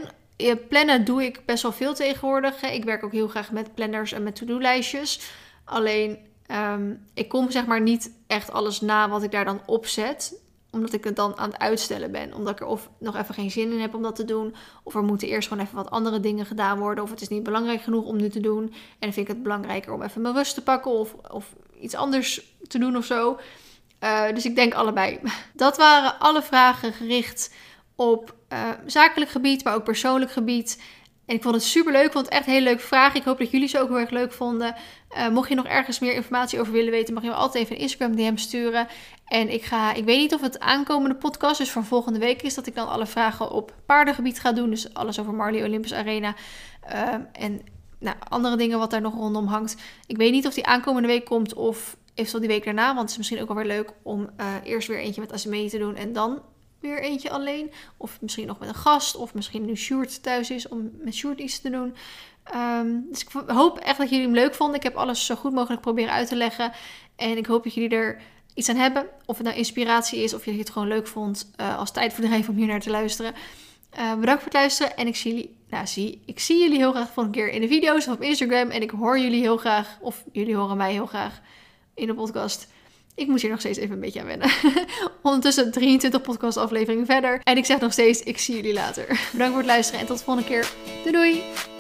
Plannen doe ik best wel veel tegenwoordig. Ik werk ook heel graag met planners en met to-do-lijstjes. Alleen, um, ik kom zeg maar niet echt alles na wat ik daar dan opzet omdat ik het dan aan het uitstellen ben. Omdat ik er of nog even geen zin in heb om dat te doen. Of er moeten eerst gewoon even wat andere dingen gedaan worden. Of het is niet belangrijk genoeg om nu te doen. En dan vind ik het belangrijker om even mijn rust te pakken. Of, of iets anders te doen of zo. Uh, dus ik denk allebei. (laughs) Dat waren alle vragen gericht op uh, zakelijk gebied, maar ook persoonlijk gebied. En ik vond het super leuk. Vond het echt een hele leuke vraag. Ik hoop dat jullie ze ook heel erg leuk vonden. Uh, mocht je nog ergens meer informatie over willen weten, mag je me altijd even een Instagram DM sturen. En ik ga, ik weet niet of het aankomende podcast, dus van volgende week is, dat ik dan alle vragen op paardengebied ga doen. Dus alles over Marley Olympus Arena. Uh, en nou, andere dingen wat daar nog rondom hangt. Ik weet niet of die aankomende week komt of eventueel die week daarna. Want het is misschien ook wel weer leuk om uh, eerst weer eentje met Asmee te doen en dan weer eentje alleen. Of misschien nog met een gast. Of misschien nu Sjoerd thuis is om met Sjoerd iets te doen. Um, dus ik hoop echt dat jullie hem leuk vonden. Ik heb alles zo goed mogelijk proberen uit te leggen. En ik hoop dat jullie er iets aan hebben. Of het nou inspiratie is of je het gewoon leuk vond uh, als tijdverdrijf om hier naar te luisteren. Uh, bedankt voor het luisteren en ik zie jullie, nou zie, ik zie jullie heel graag volgende keer in de video's of op Instagram. En ik hoor jullie heel graag, of jullie horen mij heel graag in de podcast. Ik moet hier nog steeds even een beetje aan wennen. (laughs) Ondertussen 23 podcast afleveringen verder. En ik zeg nog steeds, ik zie jullie later. Bedankt voor het luisteren en tot de volgende keer. Doei doei!